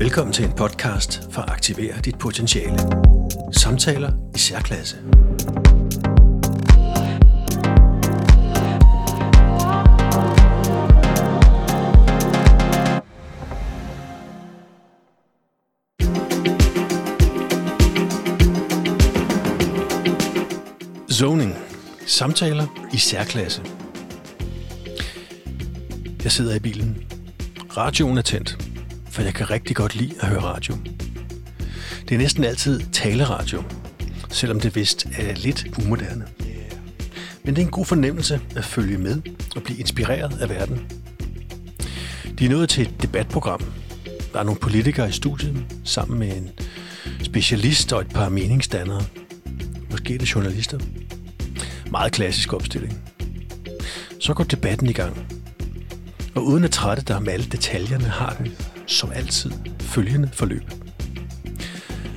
Velkommen til en podcast for at aktivere dit potentiale. Samtaler i særklasse. Zoning. Samtaler i særklasse. Jeg sidder i bilen. Radioen er tændt, for jeg kan rigtig godt lide at høre radio. Det er næsten altid taleradio, selvom det vist er lidt umoderne. Men det er en god fornemmelse at følge med og blive inspireret af verden. De er nået til et debatprogram. Der er nogle politikere i studiet, sammen med en specialist og et par meningsdannere. Måske er det journalister. Meget klassisk opstilling. Så går debatten i gang. Og uden at trætte dig med alle detaljerne, har den, som altid, følgende forløb.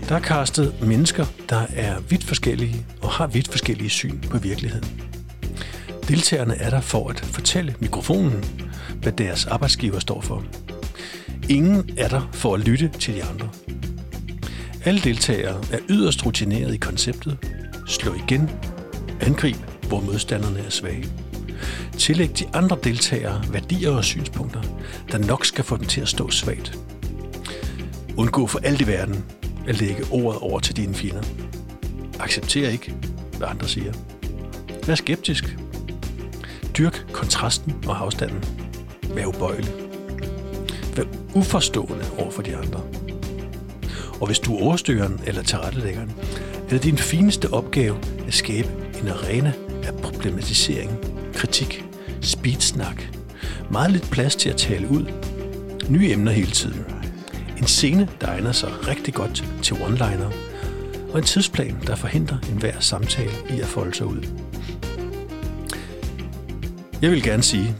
Der er kastet mennesker, der er vidt forskellige og har vidt forskellige syn på virkeligheden. Deltagerne er der for at fortælle mikrofonen, hvad deres arbejdsgiver står for. Ingen er der for at lytte til de andre. Alle deltagere er yderst rutineret i konceptet. Slå igen. Angrib, hvor modstanderne er svage. Tillæg de andre deltagere værdier og synspunkter, der nok skal få dem til at stå svagt. Undgå for alt i verden at lægge ordet over til dine fjender. Accepter ikke, hvad andre siger. Vær skeptisk. Dyrk kontrasten og afstanden. Vær ubøjelig. Vær uforstående over for de andre. Og hvis du er overstøren eller tilrettelæggeren, er det din fineste opgave at skabe en arena af problematisering, kritik, speedsnak, meget lidt plads til at tale ud, nye emner hele tiden, en scene, der egner sig rigtig godt til one-liner, og en tidsplan, der forhindrer enhver samtale i at folde sig ud. Jeg vil gerne sige,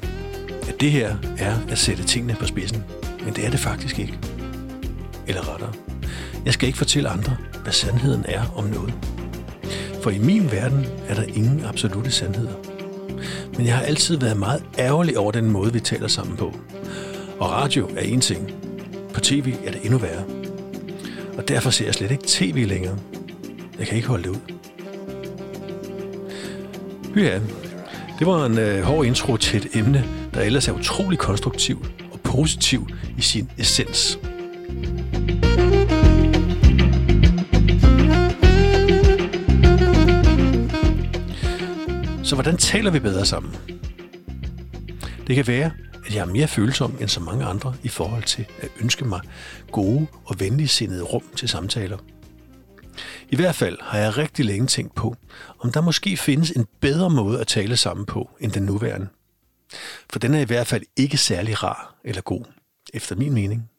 at det her er at sætte tingene på spidsen, men det er det faktisk ikke. Eller rettere, jeg skal ikke fortælle andre, hvad sandheden er om noget. For i min verden er der ingen absolute sandheder. Men jeg har altid været meget ærgerlig over den måde, vi taler sammen på. Og radio er en ting. På tv er det endnu værre. Og derfor ser jeg slet ikke tv længere. Jeg kan ikke holde det ud. Ja, det var en øh, hård intro til et emne, der ellers er utrolig konstruktiv og positiv i sin essens. Så hvordan taler vi bedre sammen? Det kan være, at jeg er mere følsom end så mange andre i forhold til at ønske mig gode og venligsindede rum til samtaler. I hvert fald har jeg rigtig længe tænkt på, om der måske findes en bedre måde at tale sammen på end den nuværende. For den er i hvert fald ikke særlig rar eller god, efter min mening.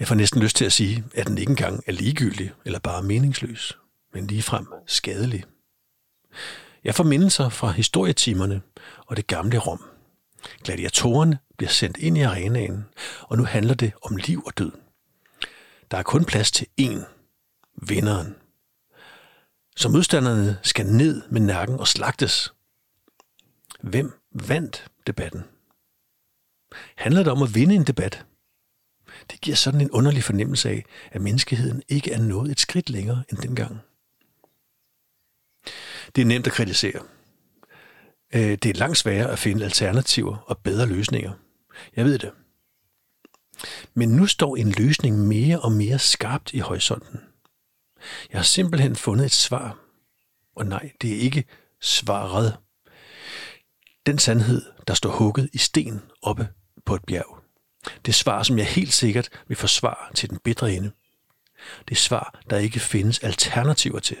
Jeg får næsten lyst til at sige, at den ikke engang er ligegyldig eller bare meningsløs, men ligefrem skadelig. Jeg får mindelser fra historietimerne og det gamle Rom. Gladiatorerne bliver sendt ind i arenaen, og nu handler det om liv og død. Der er kun plads til én, vinderen. Så modstanderne skal ned med nakken og slagtes. Hvem vandt debatten? Handler det om at vinde en debat? Det giver sådan en underlig fornemmelse af, at menneskeheden ikke er nået et skridt længere end dengang. Det er nemt at kritisere. Øh, det er langt sværere at finde alternativer og bedre løsninger. Jeg ved det. Men nu står en løsning mere og mere skarpt i horisonten. Jeg har simpelthen fundet et svar. Og nej, det er ikke svaret. Den sandhed, der står hugget i sten oppe på et bjerg. Det svar, som jeg helt sikkert vil forsvare til den bedre ende. Det svar, der ikke findes alternativer til.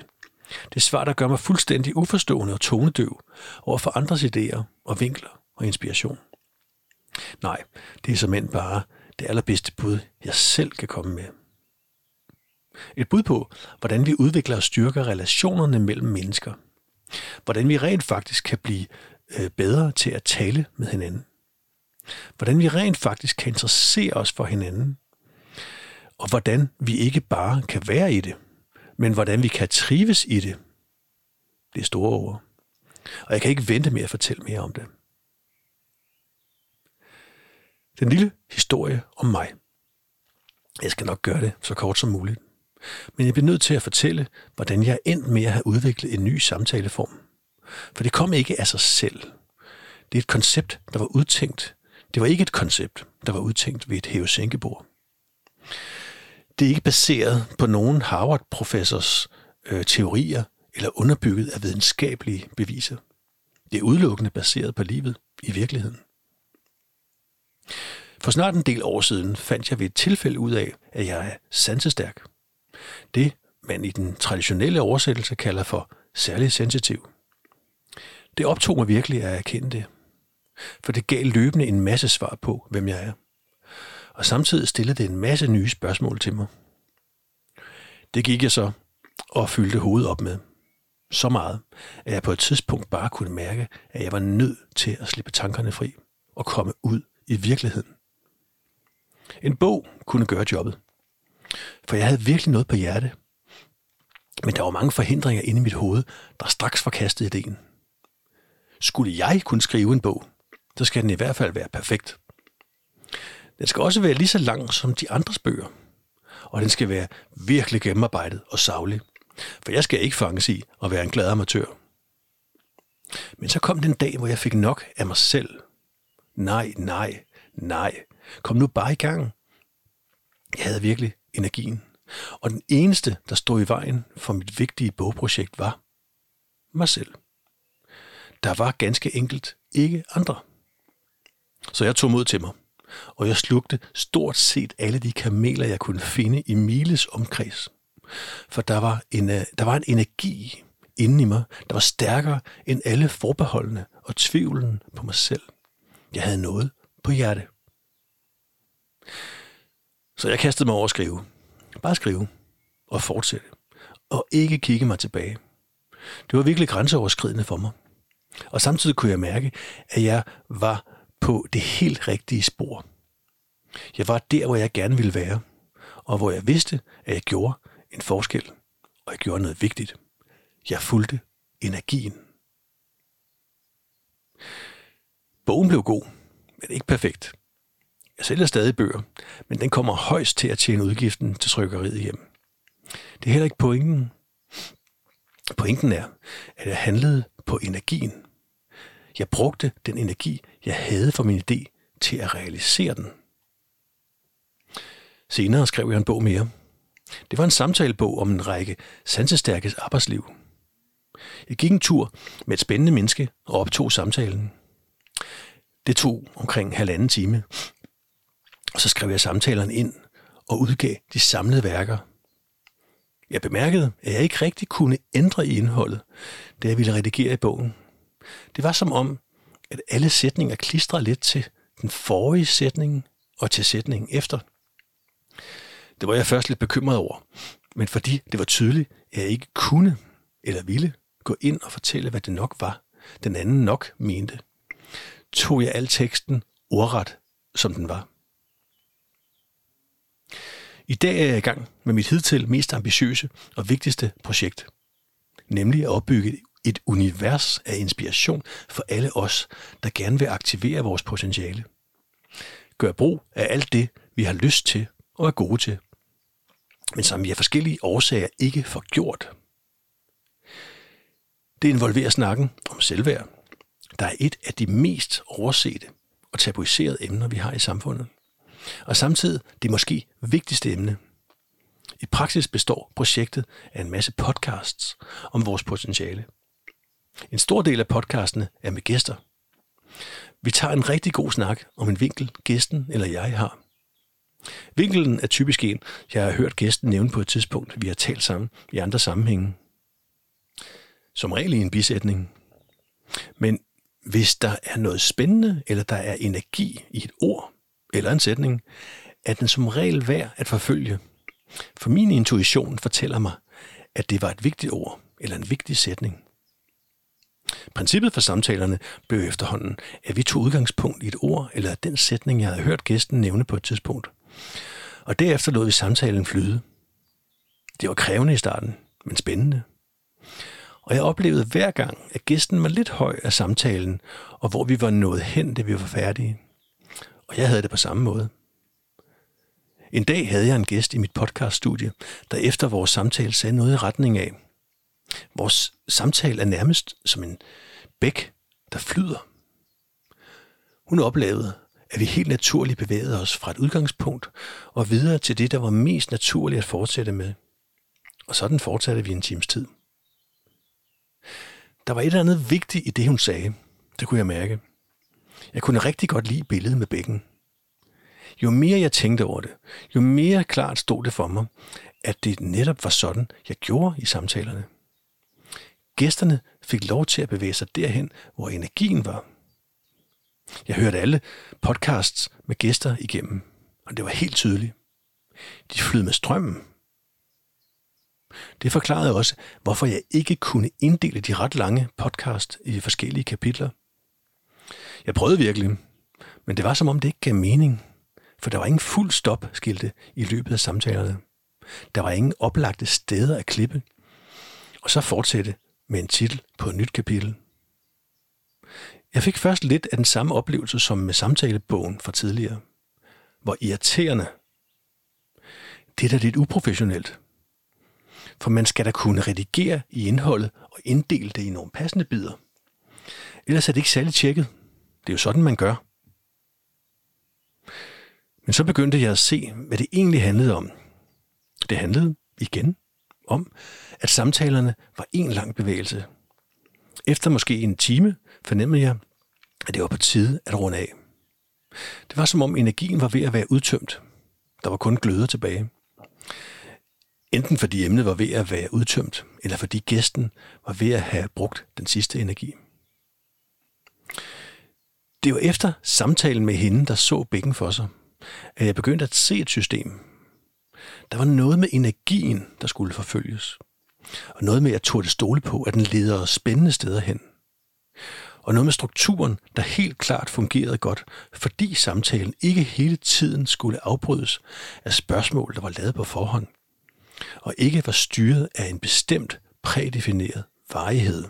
Det svar, der gør mig fuldstændig uforstående og tonedøv over for andres idéer og vinkler og inspiration. Nej, det er som end bare det allerbedste bud, jeg selv kan komme med. Et bud på, hvordan vi udvikler og styrker relationerne mellem mennesker. Hvordan vi rent faktisk kan blive øh, bedre til at tale med hinanden. Hvordan vi rent faktisk kan interessere os for hinanden. Og hvordan vi ikke bare kan være i det, men hvordan vi kan trives i det. Det er store ord. Og jeg kan ikke vente med at fortælle mere om det. Den lille historie om mig. Jeg skal nok gøre det så kort som muligt. Men jeg bliver nødt til at fortælle, hvordan jeg endte med at have udviklet en ny samtaleform. For det kom ikke af sig selv. Det er et koncept, der var udtænkt. Det var ikke et koncept, der var udtænkt ved et hævesænkebord. Det er ikke baseret på nogen Harvard-professors øh, teorier eller underbygget af videnskabelige beviser. Det er udelukkende baseret på livet i virkeligheden. For snart en del år siden fandt jeg ved et tilfælde ud af, at jeg er sansestærk. Det, man i den traditionelle oversættelse kalder for særlig sensitiv. Det optog mig virkelig at erkende det. For det gav løbende en masse svar på, hvem jeg er. Og samtidig stillede det en masse nye spørgsmål til mig. Det gik jeg så og fyldte hovedet op med. Så meget, at jeg på et tidspunkt bare kunne mærke, at jeg var nødt til at slippe tankerne fri og komme ud i virkeligheden. En bog kunne gøre jobbet. For jeg havde virkelig noget på hjerte. Men der var mange forhindringer inde i mit hoved, der straks forkastede ideen. Skulle jeg kunne skrive en bog, så skal den i hvert fald være perfekt. Den skal også være lige så lang som de andres bøger. Og den skal være virkelig gennemarbejdet og savlig. For jeg skal ikke fanges i at være en glad amatør. Men så kom den dag, hvor jeg fik nok af mig selv. Nej, nej, nej. Kom nu bare i gang. Jeg havde virkelig energien. Og den eneste, der stod i vejen for mit vigtige bogprojekt, var mig selv. Der var ganske enkelt ikke andre. Så jeg tog mod til mig, og jeg slugte stort set alle de kameler, jeg kunne finde i miles omkreds. For der var en, øh, der var en energi inden i mig, der var stærkere end alle forbeholdene og tvivlen på mig selv. Jeg havde noget på hjerte. Så jeg kastede mig over at skrive. Bare skrive. Og fortsætte. Og ikke kigge mig tilbage. Det var virkelig grænseoverskridende for mig. Og samtidig kunne jeg mærke, at jeg var på det helt rigtige spor. Jeg var der, hvor jeg gerne ville være, og hvor jeg vidste, at jeg gjorde en forskel, og jeg gjorde noget vigtigt. Jeg fulgte energien. Bogen blev god, men ikke perfekt. Jeg sælger stadig bøger, men den kommer højst til at tjene udgiften til trykkeriet hjem. Det er heller ikke pointen. Pointen er, at jeg handlede på energien. Jeg brugte den energi, jeg havde for min idé, til at realisere den. Senere skrev jeg en bog mere. Det var en samtalebog om en række sansestærkes arbejdsliv. Jeg gik en tur med et spændende menneske og optog samtalen. Det tog omkring halvanden time, og så skrev jeg samtalerne ind og udgav de samlede værker. Jeg bemærkede, at jeg ikke rigtig kunne ændre i indholdet, da jeg ville redigere i bogen. Det var som om, at alle sætninger klistrede lidt til den forrige sætning og til sætningen efter. Det var jeg først lidt bekymret over, men fordi det var tydeligt, at jeg ikke kunne eller ville gå ind og fortælle, hvad det nok var, den anden nok mente, tog jeg al teksten ordret, som den var. I dag er jeg i gang med mit hidtil mest ambitiøse og vigtigste projekt, nemlig at opbygge et et univers af inspiration for alle os, der gerne vil aktivere vores potentiale. Gør brug af alt det, vi har lyst til og er gode til, men som vi af forskellige årsager ikke får gjort. Det involverer snakken om selvværd, der er et af de mest oversete og tabuiserede emner, vi har i samfundet og samtidig det måske vigtigste emne. I praksis består projektet af en masse podcasts om vores potentiale. En stor del af podcastene er med gæster. Vi tager en rigtig god snak om en vinkel, gæsten eller jeg har. Vinkelen er typisk en, jeg har hørt gæsten nævne på et tidspunkt, vi har talt sammen i andre sammenhænge. Som regel i en bisætning. Men hvis der er noget spændende, eller der er energi i et ord, eller en sætning, er den som regel værd at forfølge. For min intuition fortæller mig, at det var et vigtigt ord eller en vigtig sætning. Princippet for samtalerne blev efterhånden, at vi tog udgangspunkt i et ord eller den sætning, jeg havde hørt gæsten nævne på et tidspunkt. Og derefter lod vi samtalen flyde. Det var krævende i starten, men spændende. Og jeg oplevede hver gang, at gæsten var lidt høj af samtalen, og hvor vi var nået hen, da vi var færdige og jeg havde det på samme måde. En dag havde jeg en gæst i mit podcaststudie, der efter vores samtale sagde noget i retning af. Vores samtale er nærmest som en bæk, der flyder. Hun oplevede, at vi helt naturligt bevægede os fra et udgangspunkt og videre til det, der var mest naturligt at fortsætte med. Og sådan fortsatte vi en times tid. Der var et eller andet vigtigt i det, hun sagde. Det kunne jeg mærke. Jeg kunne rigtig godt lide billedet med bækken. Jo mere jeg tænkte over det, jo mere klart stod det for mig, at det netop var sådan, jeg gjorde i samtalerne. Gæsterne fik lov til at bevæge sig derhen, hvor energien var. Jeg hørte alle podcasts med gæster igennem, og det var helt tydeligt. De flød med strømmen. Det forklarede også, hvorfor jeg ikke kunne inddele de ret lange podcast i forskellige kapitler. Jeg prøvede virkelig, men det var som om det ikke gav mening, for der var ingen fuld stop skilte i løbet af samtalerne. Der var ingen oplagte steder at klippe, og så fortsætte med en titel på et nyt kapitel. Jeg fik først lidt af den samme oplevelse som med samtalebogen fra tidligere. Hvor irriterende. Det er da lidt uprofessionelt. For man skal da kunne redigere i indholdet og inddele det i nogle passende bidder. Ellers er det ikke særlig tjekket. Det er jo sådan, man gør. Men så begyndte jeg at se, hvad det egentlig handlede om. Det handlede igen om, at samtalerne var en lang bevægelse. Efter måske en time fornemmede jeg, at det var på tide at runde af. Det var som om energien var ved at være udtømt. Der var kun gløder tilbage. Enten fordi emnet var ved at være udtømt, eller fordi gæsten var ved at have brugt den sidste energi. Det var efter samtalen med hende, der så bækken for sig, at jeg begyndte at se et system. Der var noget med energien, der skulle forfølges. Og noget med at turde stole på, at den leder os spændende steder hen. Og noget med strukturen, der helt klart fungerede godt, fordi samtalen ikke hele tiden skulle afbrydes af spørgsmål, der var lavet på forhånd, og ikke var styret af en bestemt prædefineret varighed.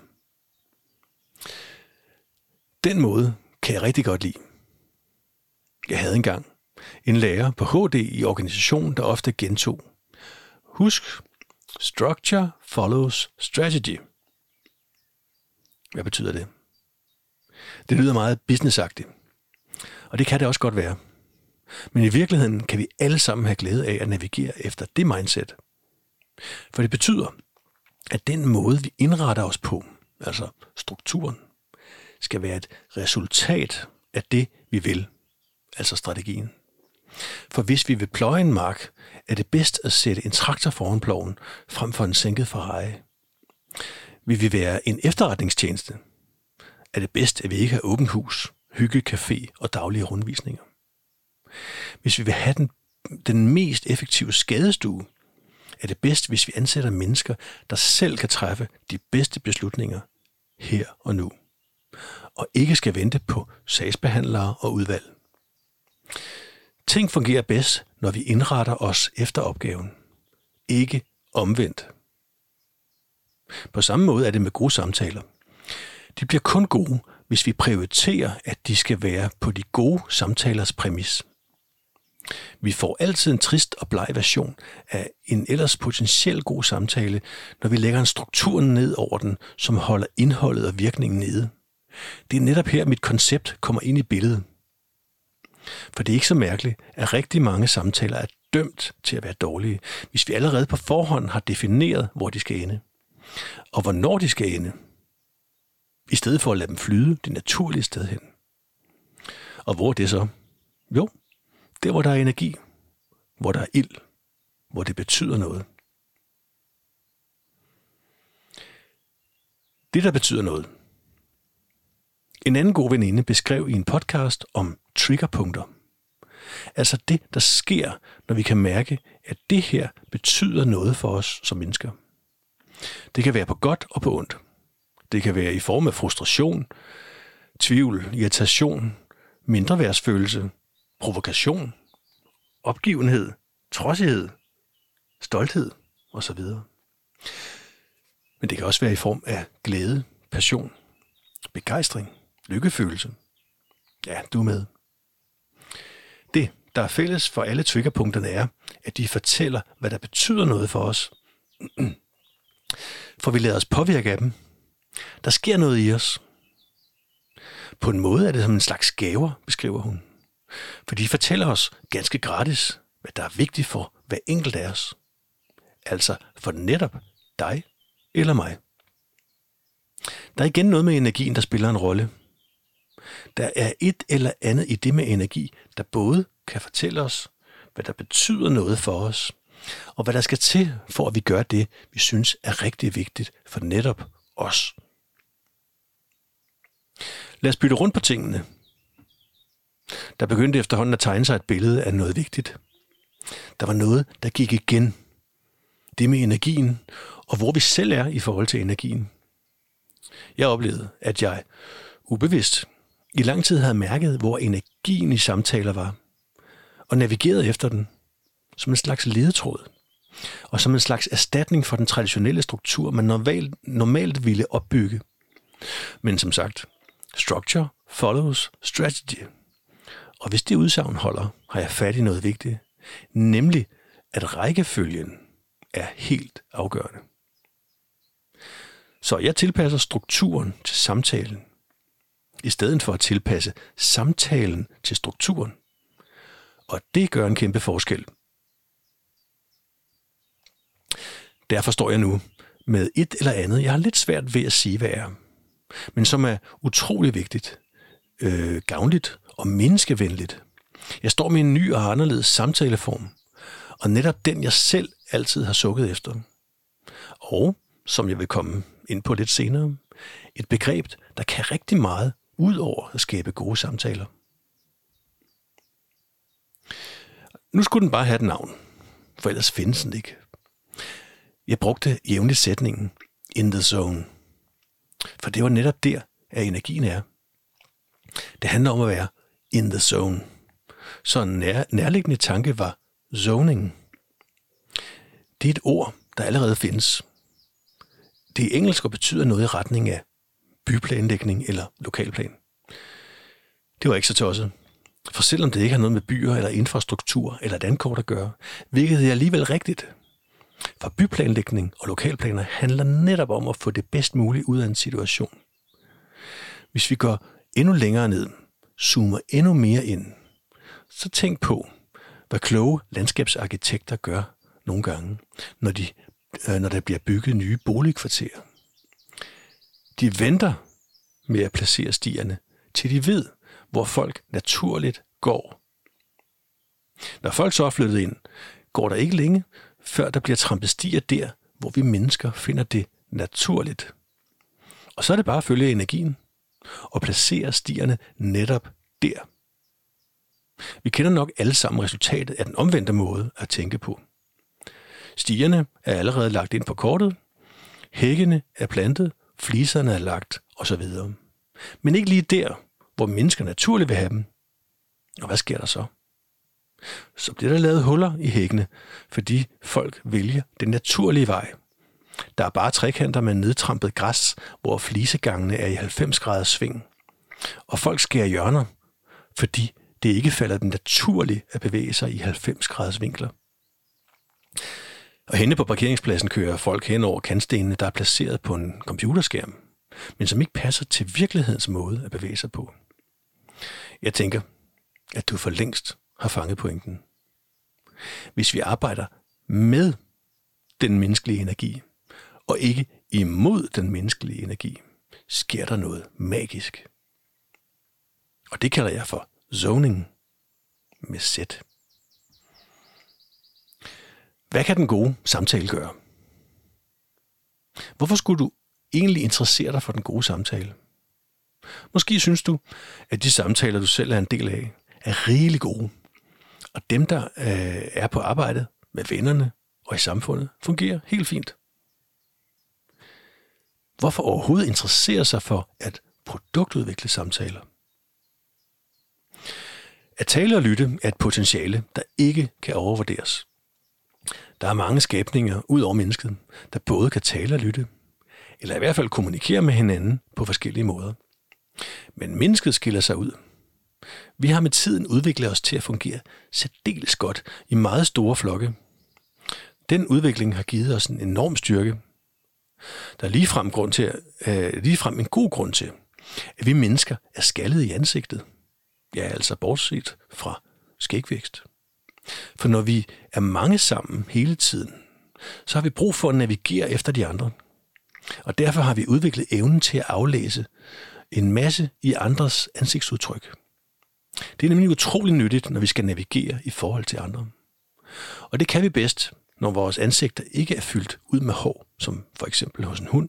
Den måde kan jeg rigtig godt lide. Jeg havde engang en lærer på HD i organisationen, der ofte gentog. Husk, structure follows strategy. Hvad betyder det? Det lyder meget businessagtigt. Og det kan det også godt være. Men i virkeligheden kan vi alle sammen have glæde af at navigere efter det mindset. For det betyder, at den måde, vi indretter os på, altså strukturen, skal være et resultat af det, vi vil, altså strategien. For hvis vi vil pløje en mark, er det bedst at sætte en traktor foran ploven, frem for en sænket Ferrari. Vil vi være en efterretningstjeneste, er det bedst, at vi ikke har åbent hus, hygge, café og daglige rundvisninger. Hvis vi vil have den, den mest effektive skadestue, er det bedst, hvis vi ansætter mennesker, der selv kan træffe de bedste beslutninger her og nu, og ikke skal vente på sagsbehandlere og udvalg. Ting fungerer bedst, når vi indretter os efter opgaven. Ikke omvendt. På samme måde er det med gode samtaler. De bliver kun gode, hvis vi prioriterer, at de skal være på de gode samtalers præmis. Vi får altid en trist og bleg version af en ellers potentielt god samtale, når vi lægger en struktur ned over den, som holder indholdet og virkningen nede. Det er netop her, mit koncept kommer ind i billedet. For det er ikke så mærkeligt, at rigtig mange samtaler er dømt til at være dårlige, hvis vi allerede på forhånd har defineret, hvor de skal ende. Og hvornår de skal ende, i stedet for at lade dem flyde det naturlige sted hen. Og hvor er det så? Jo, der hvor der er energi, hvor der er ild, hvor det betyder noget. Det, der betyder noget. En anden god veninde beskrev i en podcast om triggerpunkter. Altså det, der sker, når vi kan mærke, at det her betyder noget for os som mennesker. Det kan være på godt og på ondt. Det kan være i form af frustration, tvivl, irritation, mindreværdsfølelse, provokation, opgivenhed, trodsighed, stolthed osv. Men det kan også være i form af glæde, passion, begejstring, lykkefølelse. Ja, du er med. Det, der er fælles for alle triggerpunkterne er, at de fortæller, hvad der betyder noget for os. For vi lader os påvirke af dem. Der sker noget i os. På en måde er det som en slags gaver, beskriver hun. For de fortæller os ganske gratis, hvad der er vigtigt for hver enkelt af os. Altså for netop dig eller mig. Der er igen noget med energien, der spiller en rolle. Der er et eller andet i det med energi, der både kan fortælle os, hvad der betyder noget for os, og hvad der skal til, for at vi gør det, vi synes er rigtig vigtigt for netop os. Lad os bytte rundt på tingene. Der begyndte efterhånden at tegne sig et billede af noget vigtigt. Der var noget, der gik igen. Det med energien, og hvor vi selv er i forhold til energien. Jeg oplevede, at jeg ubevidst i lang tid havde mærket, hvor energien i samtaler var, og navigeret efter den som en slags ledetråd, og som en slags erstatning for den traditionelle struktur, man normalt, normalt ville opbygge. Men som sagt, structure follows strategy. Og hvis det udsagn holder, har jeg fat i noget vigtigt, nemlig at rækkefølgen er helt afgørende. Så jeg tilpasser strukturen til samtalen, i stedet for at tilpasse samtalen til strukturen. Og det gør en kæmpe forskel. Derfor står jeg nu med et eller andet, jeg har lidt svært ved at sige, hvad er, men som er utrolig vigtigt, øh, gavnligt og menneskevenligt. Jeg står med en ny og anderledes samtaleform, og netop den, jeg selv altid har sukket efter. Og, som jeg vil komme ind på lidt senere, et begreb, der kan rigtig meget ud over at skabe gode samtaler. Nu skulle den bare have et navn, for ellers findes den ikke. Jeg brugte jævnligt sætningen in the zone, for det var netop der, at energien er. Det handler om at være in the zone. Så en nær, nærliggende tanke var zoning. Det er et ord, der allerede findes. Det er engelsk og betyder noget i retning af byplanlægning eller lokalplan. Det var ikke så tosset. For selvom det ikke har noget med byer eller infrastruktur eller dankort at gøre, virkede det alligevel rigtigt. For byplanlægning og lokalplaner handler netop om at få det bedst muligt ud af en situation. Hvis vi går endnu længere ned, zoomer endnu mere ind, så tænk på, hvad kloge landskabsarkitekter gør nogle gange, når, de, øh, når der bliver bygget nye boligkvarterer. De venter med at placere stierne, til de ved, hvor folk naturligt går. Når folk så er flyttet ind, går der ikke længe, før der bliver trampet stier der, hvor vi mennesker finder det naturligt. Og så er det bare at følge energien og placere stierne netop der. Vi kender nok alle sammen resultatet af den omvendte måde at tænke på. Stierne er allerede lagt ind på kortet, hækkene er plantet, fliserne er lagt osv. Men ikke lige der, hvor mennesker naturligt vil have dem. Og hvad sker der så? Så bliver der lavet huller i hækkene, fordi folk vælger den naturlige vej. Der er bare trekanter med nedtrampet græs, hvor flisegangene er i 90 graders sving. Og folk skærer hjørner, fordi det ikke falder den naturligt at bevæge sig i 90 graders vinkler. Og henne på parkeringspladsen kører folk hen over kantstenene, der er placeret på en computerskærm, men som ikke passer til virkelighedens måde at bevæge sig på. Jeg tænker, at du for længst har fanget pointen. Hvis vi arbejder med den menneskelige energi, og ikke imod den menneskelige energi, sker der noget magisk. Og det kalder jeg for zoning med sæt. Hvad kan den gode samtale gøre? Hvorfor skulle du egentlig interessere dig for den gode samtale? Måske synes du, at de samtaler, du selv er en del af, er rigeligt gode. Og dem, der øh, er på arbejde med vennerne og i samfundet, fungerer helt fint. Hvorfor overhovedet interessere sig for at produktudvikle samtaler? At tale og lytte er et potentiale, der ikke kan overvurderes. Der er mange skabninger ud over mennesket, der både kan tale og lytte, eller i hvert fald kommunikere med hinanden på forskellige måder. Men mennesket skiller sig ud. Vi har med tiden udviklet os til at fungere særdeles godt i meget store flokke. Den udvikling har givet os en enorm styrke. Der er ligefrem, grund til, øh, ligefrem en god grund til, at vi mennesker er skaldet i ansigtet. Ja, altså bortset fra skægvækst. For når vi er mange sammen hele tiden, så har vi brug for at navigere efter de andre. Og derfor har vi udviklet evnen til at aflæse en masse i andres ansigtsudtryk. Det er nemlig utrolig nyttigt, når vi skal navigere i forhold til andre. Og det kan vi bedst, når vores ansigter ikke er fyldt ud med hår, som for eksempel hos en hund.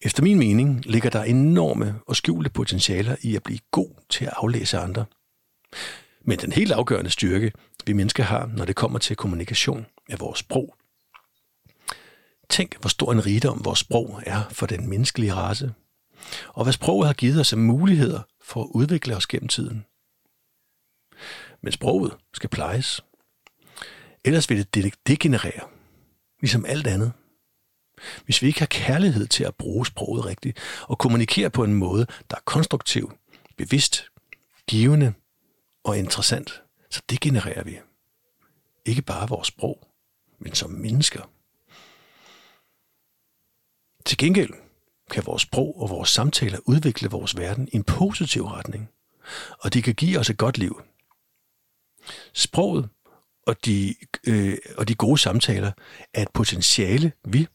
Efter min mening ligger der enorme og skjulte potentialer i at blive god til at aflæse andre. Men den helt afgørende styrke, vi mennesker har, når det kommer til kommunikation, er vores sprog. Tænk, hvor stor en rigdom vores sprog er for den menneskelige race, og hvad sproget har givet os af muligheder for at udvikle os gennem tiden. Men sproget skal plejes. Ellers vil det degenerere, ligesom alt andet. Hvis vi ikke har kærlighed til at bruge sproget rigtigt og kommunikere på en måde, der er konstruktiv, bevidst, givende og interessant, så det genererer vi. Ikke bare vores sprog, men som mennesker. Til gengæld kan vores sprog og vores samtaler udvikle vores verden i en positiv retning, og de kan give os et godt liv. Sproget og de, øh, og de gode samtaler er et potentiale, vi,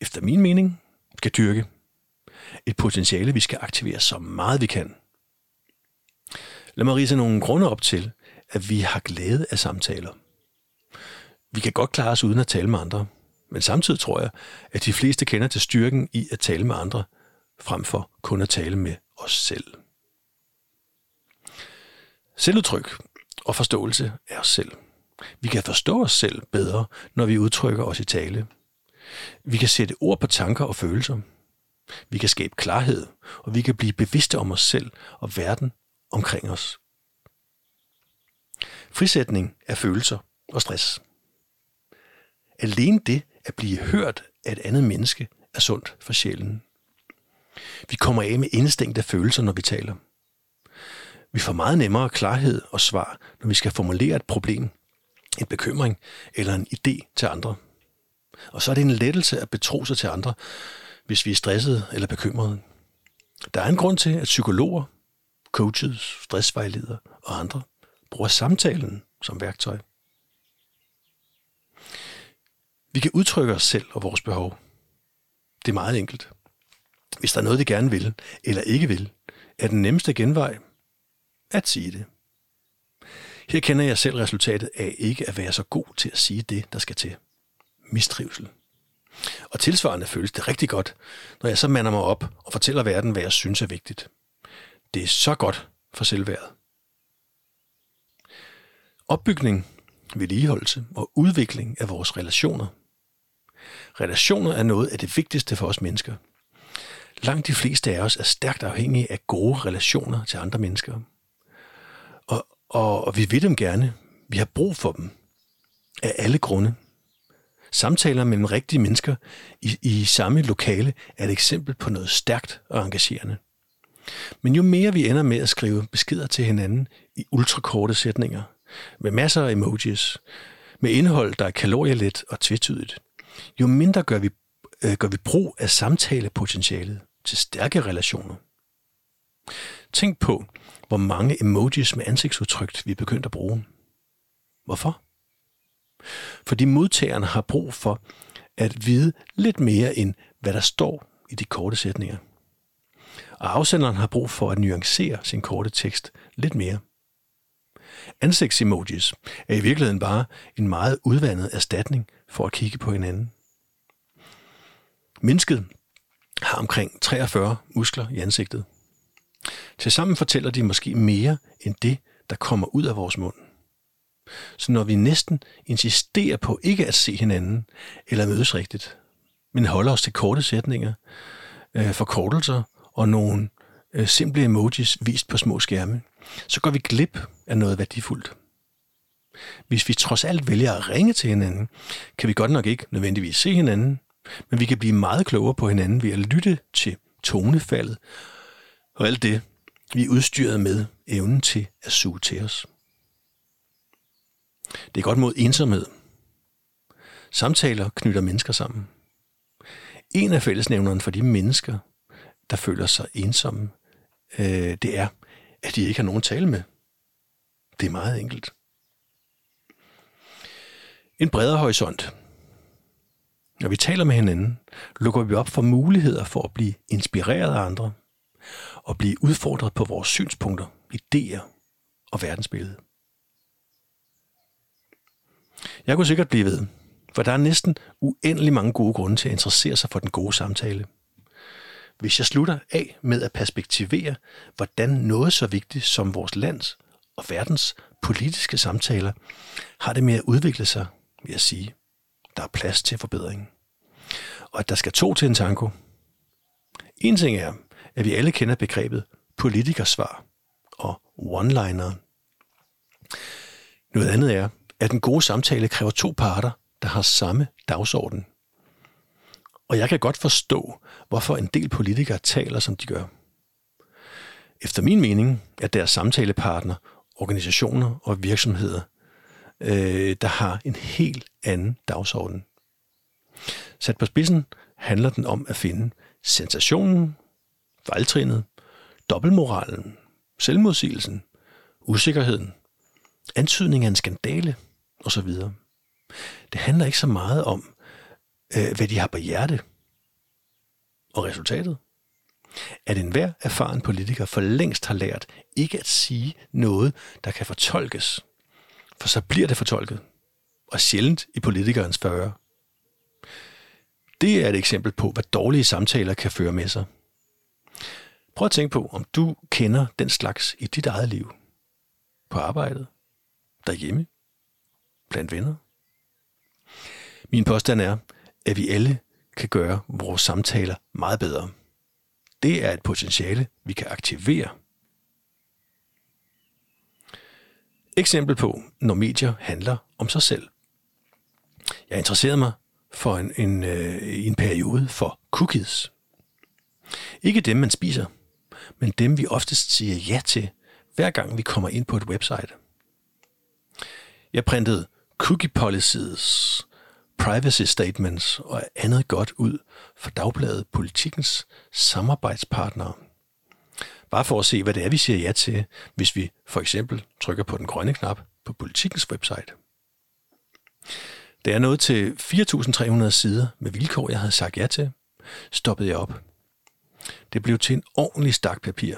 efter min mening, skal dyrke. Et potentiale, vi skal aktivere så meget vi kan. Lad mig rise nogle grunde op til, at vi har glæde af samtaler. Vi kan godt klare os uden at tale med andre, men samtidig tror jeg, at de fleste kender til styrken i at tale med andre, frem for kun at tale med os selv. Selvudtryk og forståelse af os selv. Vi kan forstå os selv bedre, når vi udtrykker os i tale. Vi kan sætte ord på tanker og følelser. Vi kan skabe klarhed, og vi kan blive bevidste om os selv og verden omkring os. Frisætning af følelser og stress. Alene det at blive hørt af et andet menneske er sundt for sjælen. Vi kommer af med indstængte følelser, når vi taler. Vi får meget nemmere klarhed og svar, når vi skal formulere et problem, en bekymring eller en idé til andre. Og så er det en lettelse at betro sig til andre, hvis vi er stressede eller bekymrede. Der er en grund til, at psykologer, coaches, stressvejledere og andre bruger samtalen som værktøj. Vi kan udtrykke os selv og vores behov. Det er meget enkelt. Hvis der er noget, vi gerne vil eller ikke vil, er den nemmeste genvej at sige det. Her kender jeg selv resultatet af ikke at være så god til at sige det, der skal til. Mistrivsel. Og tilsvarende føles det rigtig godt, når jeg så mander mig op og fortæller verden, hvad jeg synes er vigtigt. Det er så godt for selvværdet. Opbygning, vedligeholdelse og udvikling af vores relationer. Relationer er noget af det vigtigste for os mennesker. Langt de fleste af os er stærkt afhængige af gode relationer til andre mennesker. Og, og, og vi vil dem gerne. Vi har brug for dem. Af alle grunde. Samtaler mellem rigtige mennesker i, i samme lokale er et eksempel på noget stærkt og engagerende. Men jo mere vi ender med at skrive beskeder til hinanden i ultrakorte sætninger, med masser af emojis, med indhold, der er kalorielet og tvetydigt, jo mindre gør vi, øh, gør vi brug af samtalepotentialet til stærke relationer. Tænk på, hvor mange emojis med ansigtsudtryk vi er begyndt at bruge. Hvorfor? Fordi modtagerne har brug for at vide lidt mere end, hvad der står i de korte sætninger. Og afsenderen har brug for at nuancere sin korte tekst lidt mere. Ansigtsemojis er i virkeligheden bare en meget udvandet erstatning for at kigge på hinanden. Mennesket har omkring 43 muskler i ansigtet. Tilsammen fortæller de måske mere end det, der kommer ud af vores mund. Så når vi næsten insisterer på ikke at se hinanden eller mødes rigtigt, men holder os til korte sætninger, øh, forkortelser og nogle øh, simple emojis vist på små skærme, så går vi glip af noget værdifuldt. Hvis vi trods alt vælger at ringe til hinanden, kan vi godt nok ikke nødvendigvis se hinanden, men vi kan blive meget klogere på hinanden ved at lytte til tonefaldet og alt det, Vi er udstyret med evnen til at suge til os. Det er godt mod ensomhed. Samtaler knytter mennesker sammen. En af fællesnævnerne for de mennesker, der føler sig ensomme, øh, det er, at de ikke har nogen at tale med. Det er meget enkelt. En bredere horisont. Når vi taler med hinanden, lukker vi op for muligheder for at blive inspireret af andre og blive udfordret på vores synspunkter, idéer og verdensbillede. Jeg kunne sikkert blive ved, for der er næsten uendelig mange gode grunde til at interessere sig for den gode samtale. Hvis jeg slutter af med at perspektivere, hvordan noget så vigtigt som vores lands og verdens politiske samtaler har det med at udvikle sig, vil jeg sige, der er plads til forbedring. Og at der skal to til en tango. En ting er, at vi alle kender begrebet politikersvar og one-liner. Noget andet er, at en god samtale kræver to parter, der har samme dagsorden. Og jeg kan godt forstå, hvorfor en del politikere taler, som de gør. Efter min mening er deres samtalepartner organisationer og virksomheder, øh, der har en helt anden dagsorden. Sat på spidsen handler den om at finde sensationen, fejltrinet, dobbeltmoralen, selvmodsigelsen, usikkerheden, antydning af en skandale osv. Det handler ikke så meget om, øh, hvad de har på hjerte. Og resultatet? At enhver erfaren politiker for længst har lært ikke at sige noget, der kan fortolkes. For så bliver det fortolket. Og sjældent i politikernes fører. Det er et eksempel på, hvad dårlige samtaler kan føre med sig. Prøv at tænke på, om du kender den slags i dit eget liv. På arbejdet, derhjemme, blandt venner. Min påstand er, at vi alle kan gøre vores samtaler meget bedre. Det er et potentiale, vi kan aktivere. Eksempel på, når medier handler om sig selv. Jeg interesserede mig for en, en, øh, en periode for cookies. Ikke dem, man spiser, men dem, vi oftest siger ja til, hver gang vi kommer ind på et website. Jeg printede cookie policies, privacy statements og andet godt ud for dagbladet Politikens samarbejdspartnere. Bare for at se, hvad det er, vi siger ja til, hvis vi for eksempel trykker på den grønne knap på Politikens website. Da jeg nåede til 4.300 sider med vilkår, jeg havde sagt ja til, stoppede jeg op. Det blev til en ordentlig stak papir.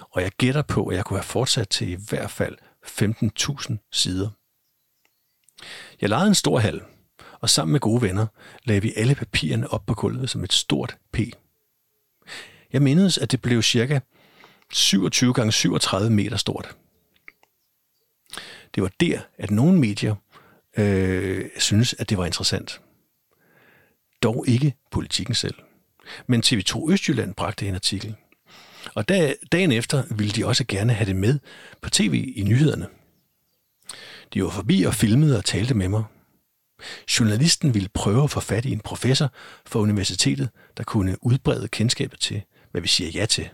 Og jeg gætter på, at jeg kunne have fortsat til i hvert fald 15.000 sider. Jeg lejede en stor hal, og sammen med gode venner lagde vi alle papirerne op på gulvet som et stort P. Jeg mindedes, at det blev cirka 27 gange 37 meter stort. Det var der, at nogle medier øh, synes, at det var interessant. Dog ikke politikken selv. Men TV2 Østjylland bragte en artikel. Og da, dagen efter ville de også gerne have det med på tv i nyhederne. De var forbi og filmede og talte med mig. Journalisten ville prøve at få fat i en professor fra universitetet, der kunne udbrede kendskabet til, hvad vi siger ja til.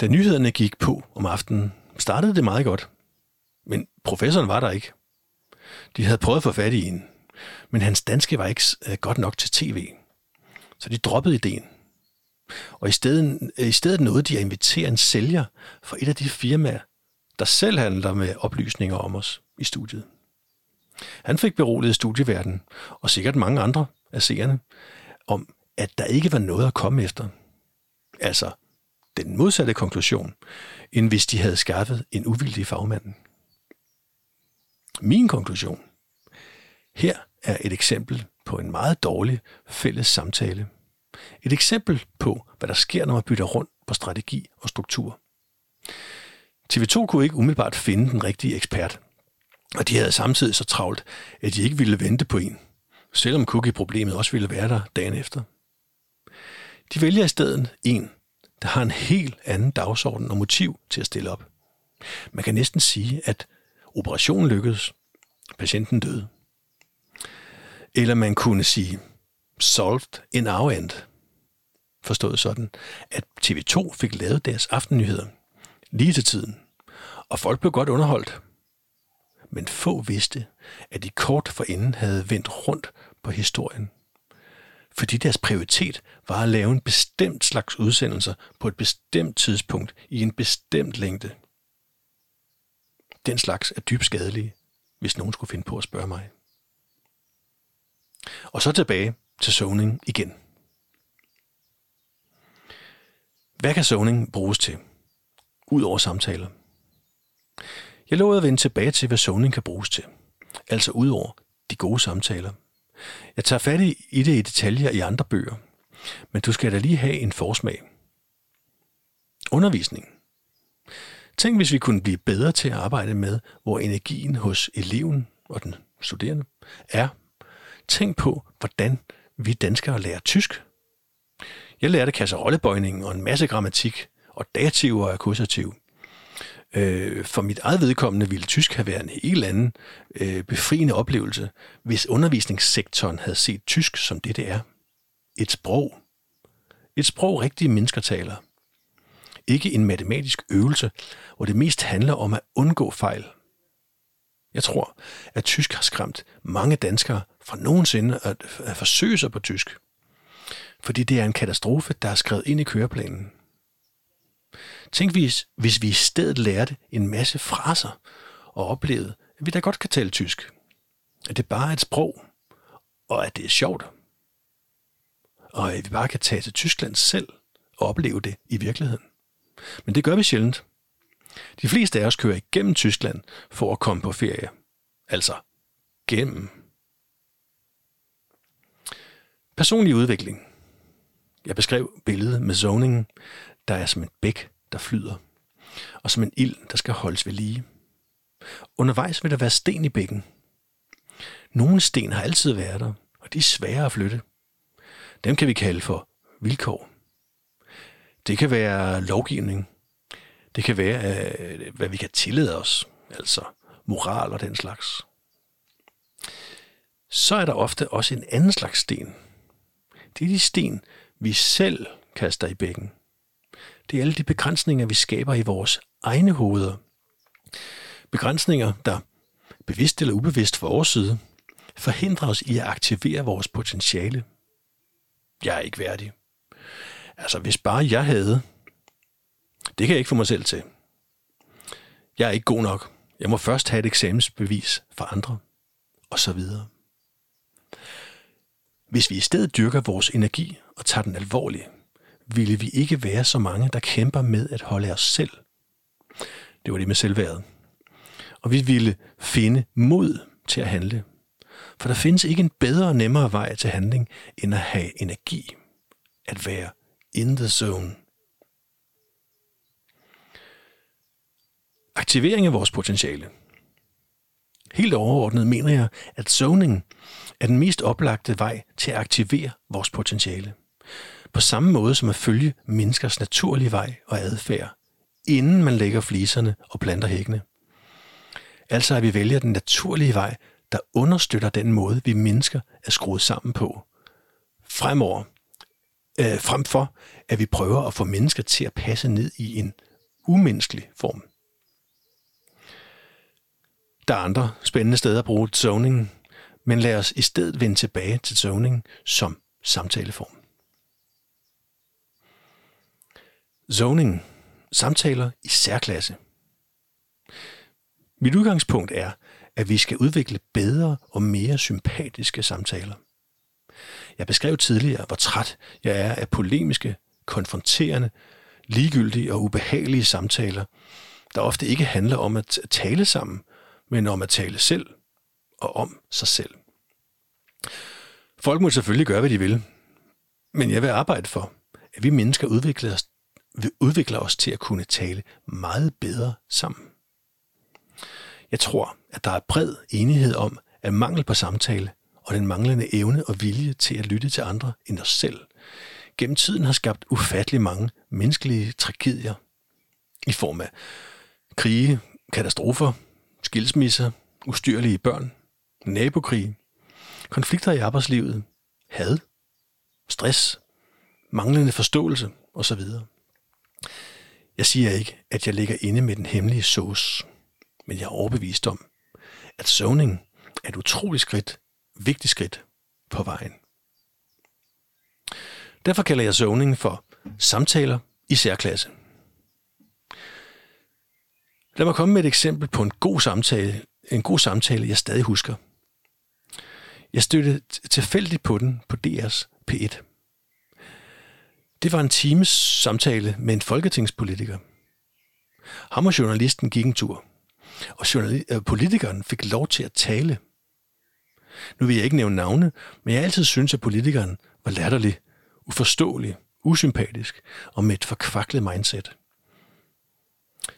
Da nyhederne gik på om aftenen, startede det meget godt. Men professoren var der ikke. De havde prøvet at få fat i en, men hans danske var ikke øh, godt nok til tv. Så de droppede ideen. Og i stedet, øh, i stedet nåede de at invitere en sælger fra et af de firmaer, der selv handler med oplysninger om os i studiet. Han fik beroliget studieverdenen, og sikkert mange andre af seerne, om at der ikke var noget at komme efter. Altså, den modsatte konklusion, end hvis de havde skaffet en uvildig fagmand. Min konklusion. Her er et eksempel på en meget dårlig fælles samtale. Et eksempel på, hvad der sker, når man bytter rundt på strategi og struktur. TV2 kunne ikke umiddelbart finde den rigtige ekspert, og de havde samtidig så travlt, at de ikke ville vente på en, selvom cookie-problemet også ville være der dagen efter. De vælger i stedet en, der har en helt anden dagsorden og motiv til at stille op. Man kan næsten sige, at operationen lykkedes, patienten døde. Eller man kunne sige, solved in our end. forstået sådan, at TV2 fik lavet deres aftennyheder lige til tiden, og folk blev godt underholdt. Men få vidste, at de kort forinden havde vendt rundt på historien. Fordi deres prioritet var at lave en bestemt slags udsendelser på et bestemt tidspunkt i en bestemt længde. Den slags er dybt skadelige, hvis nogen skulle finde på at spørge mig. Og så tilbage til zoning igen. Hvad kan zoning bruges til? Udover samtaler. Jeg lovede at vende tilbage til, hvad zoning kan bruges til. Altså udover de gode samtaler. Jeg tager fat i det i detaljer i andre bøger, men du skal da lige have en forsmag. Undervisning. Tænk, hvis vi kunne blive bedre til at arbejde med, hvor energien hos eleven og den studerende er. Tænk på, hvordan vi danskere lærer tysk. Jeg lærte kasserollebøjningen og en masse grammatik, og dativ og akkusativ. Øh, for mit eget vedkommende ville tysk have været en helt anden øh, befriende oplevelse, hvis undervisningssektoren havde set tysk som det, det er. Et sprog. Et sprog, rigtige mennesker taler. Ikke en matematisk øvelse, hvor det mest handler om at undgå fejl. Jeg tror, at tysk har skræmt mange danskere fra nogensinde at, at forsøge sig på tysk. Fordi det er en katastrofe, der er skrevet ind i køreplanen. Tænk hvis, hvis vi i stedet lærte en masse fraser og oplevede, at vi da godt kan tale tysk. At det bare er et sprog, og at det er sjovt. Og at vi bare kan tage til Tyskland selv og opleve det i virkeligheden. Men det gør vi sjældent. De fleste af os kører igennem Tyskland for at komme på ferie. Altså gennem. Personlig udvikling. Jeg beskrev billedet med zoningen, der er som en bæk, der flyder, og som en ild, der skal holdes ved lige. Undervejs vil der være sten i bækken. Nogle sten har altid været der, og de er svære at flytte. Dem kan vi kalde for vilkår. Det kan være lovgivning. Det kan være, øh, hvad vi kan tillade os, altså moral og den slags. Så er der ofte også en anden slags sten. Det er de sten, vi selv kaster i bækken. Det er alle de begrænsninger, vi skaber i vores egne hoveder. Begrænsninger, der bevidst eller ubevidst fra vores side, forhindrer os i at aktivere vores potentiale. Jeg er ikke værdig. Altså, hvis bare jeg havde, det kan jeg ikke få mig selv til. Jeg er ikke god nok. Jeg må først have et eksamensbevis for andre. Og så videre. Hvis vi i stedet dyrker vores energi og tager den alvorligt, ville vi ikke være så mange, der kæmper med at holde os selv. Det var det med selvværdet. Og vi ville finde mod til at handle. For der findes ikke en bedre og nemmere vej til handling, end at have energi. At være in the zone. Aktivering af vores potentiale. Helt overordnet mener jeg, at zoning er den mest oplagte vej til at aktivere vores potentiale på samme måde som at følge menneskers naturlige vej og adfærd, inden man lægger fliserne og planter hækkene. Altså at vi vælger den naturlige vej, der understøtter den måde, vi mennesker er skruet sammen på. Fremover, øh, frem for, at vi prøver at få mennesker til at passe ned i en umenneskelig form. Der er andre spændende steder at bruge zoning, men lad os i stedet vende tilbage til zoning som samtaleform. Zoning. Samtaler i særklasse. Mit udgangspunkt er, at vi skal udvikle bedre og mere sympatiske samtaler. Jeg beskrev tidligere, hvor træt jeg er af polemiske, konfronterende, ligegyldige og ubehagelige samtaler, der ofte ikke handler om at tale sammen, men om at tale selv og om sig selv. Folk må selvfølgelig gøre, hvad de vil, men jeg vil arbejde for, at vi mennesker udvikler os udvikler os til at kunne tale meget bedre sammen. Jeg tror, at der er bred enighed om, at mangel på samtale og den manglende evne og vilje til at lytte til andre end os selv, gennem tiden har skabt ufattelig mange menneskelige tragedier i form af krige, katastrofer, skilsmisser, ustyrlige børn, nabokrige, konflikter i arbejdslivet, had, stress, manglende forståelse osv. Jeg siger ikke, at jeg ligger inde med den hemmelige sauce, men jeg er overbevist om, at søvning er et utroligt skridt, vigtigt skridt på vejen. Derfor kalder jeg søvning for samtaler i særklasse. Lad mig komme med et eksempel på en god samtale, en god samtale, jeg stadig husker. Jeg støttede tilfældigt på den på DR's P1. Det var en times samtale med en folketingspolitiker. Ham og journalisten gik en tur, og øh, politikeren fik lov til at tale. Nu vil jeg ikke nævne navne, men jeg altid synes, at politikeren var latterlig, uforståelig, usympatisk og med et forkvaklet mindset.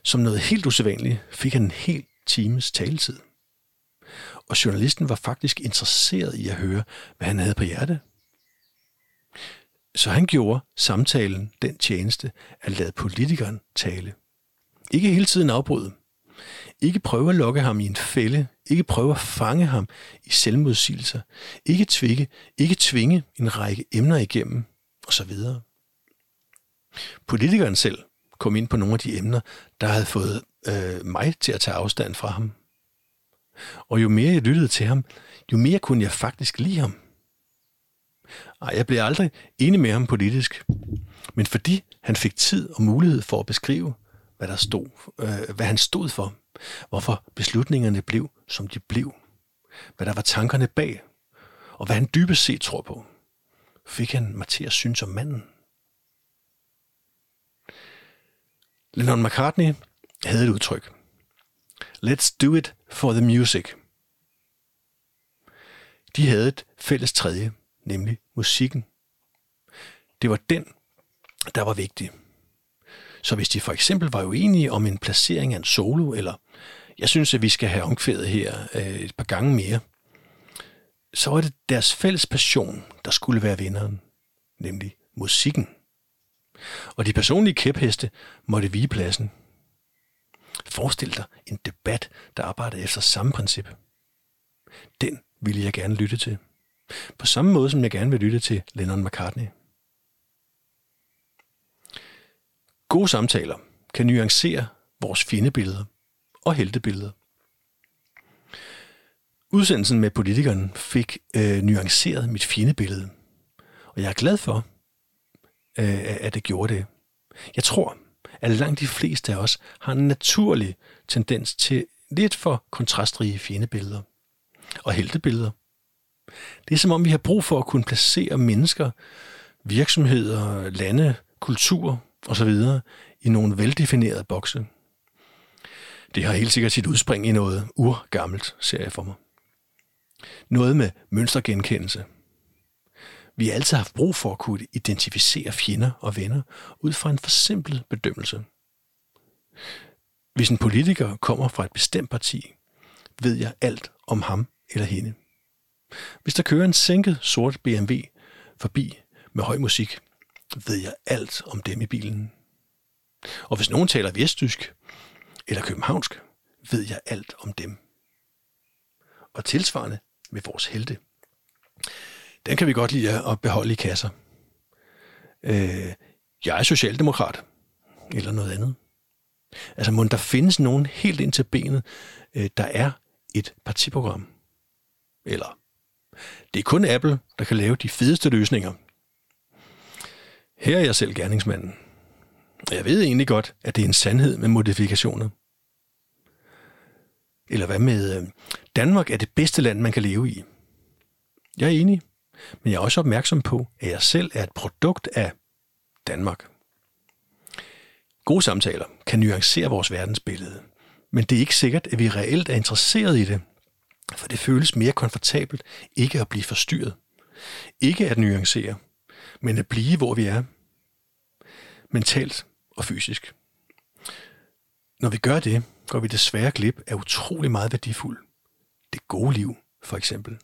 Som noget helt usædvanligt fik han en hel times taletid. Og journalisten var faktisk interesseret i at høre, hvad han havde på hjerte. Så han gjorde samtalen den tjeneste at lade politikeren tale. Ikke hele tiden afbryde. Ikke prøve at lokke ham i en fælde. Ikke prøve at fange ham i selvmodsigelser. Ikke tvinge, ikke tvinge en række emner igennem, osv. Politikeren selv kom ind på nogle af de emner, der havde fået øh, mig til at tage afstand fra ham. Og jo mere jeg lyttede til ham, jo mere kunne jeg faktisk lide ham. Ej, jeg blev aldrig enig med ham politisk, men fordi han fik tid og mulighed for at beskrive, hvad, der stod, øh, hvad han stod for, hvorfor beslutningerne blev, som de blev, hvad der var tankerne bag, og hvad han dybest set tror på, fik han mig til at synes om manden. Lennon McCartney havde et udtryk. Let's do it for the music. De havde et fælles tredje, nemlig musikken. Det var den, der var vigtig. Så hvis de for eksempel var uenige om en placering af en solo, eller jeg synes, at vi skal have omkvædet her øh, et par gange mere, så var det deres fælles passion, der skulle være vinderen, nemlig musikken. Og de personlige kæpheste måtte vige pladsen. Forestil dig en debat, der arbejder efter samme princip. Den ville jeg gerne lytte til. På samme måde, som jeg gerne vil lytte til Lennon McCartney. Gode samtaler kan nuancere vores fjendebilleder og heltebilleder. Udsendelsen med politikeren fik øh, nuanceret mit fjendebillede, og jeg er glad for, øh, at det gjorde det. Jeg tror, at langt de fleste af os har en naturlig tendens til lidt for kontrastrige fjendebilleder og heltebilleder. Det er som om, vi har brug for at kunne placere mennesker, virksomheder, lande, kultur osv. i nogle veldefinerede bokse. Det har helt sikkert sit udspring i noget urgammelt, ser jeg for mig. Noget med mønstergenkendelse. Vi har altid haft brug for at kunne identificere fjender og venner ud fra en forsimplet bedømmelse. Hvis en politiker kommer fra et bestemt parti, ved jeg alt om ham eller hende. Hvis der kører en sænket sort BMW forbi med høj musik, ved jeg alt om dem i bilen. Og hvis nogen taler vesttysk eller københavnsk, ved jeg alt om dem. Og tilsvarende med vores helte. Den kan vi godt lide at beholde i kasser. Øh, jeg er socialdemokrat, eller noget andet. Altså, må der findes nogen helt ind til benet, øh, der er et partiprogram. Eller, det er kun Apple, der kan lave de fedeste løsninger. Her er jeg selv gerningsmanden. Jeg ved egentlig godt, at det er en sandhed med modifikationer. Eller hvad med, øh, Danmark er det bedste land, man kan leve i. Jeg er enig, men jeg er også opmærksom på, at jeg selv er et produkt af Danmark. Gode samtaler kan nuancere vores verdensbillede, men det er ikke sikkert, at vi reelt er interesseret i det, for det føles mere komfortabelt ikke at blive forstyrret. Ikke at nuancere, men at blive, hvor vi er. Mentalt og fysisk. Når vi gør det, går vi desværre glip af utrolig meget værdifuld. Det gode liv, for eksempel.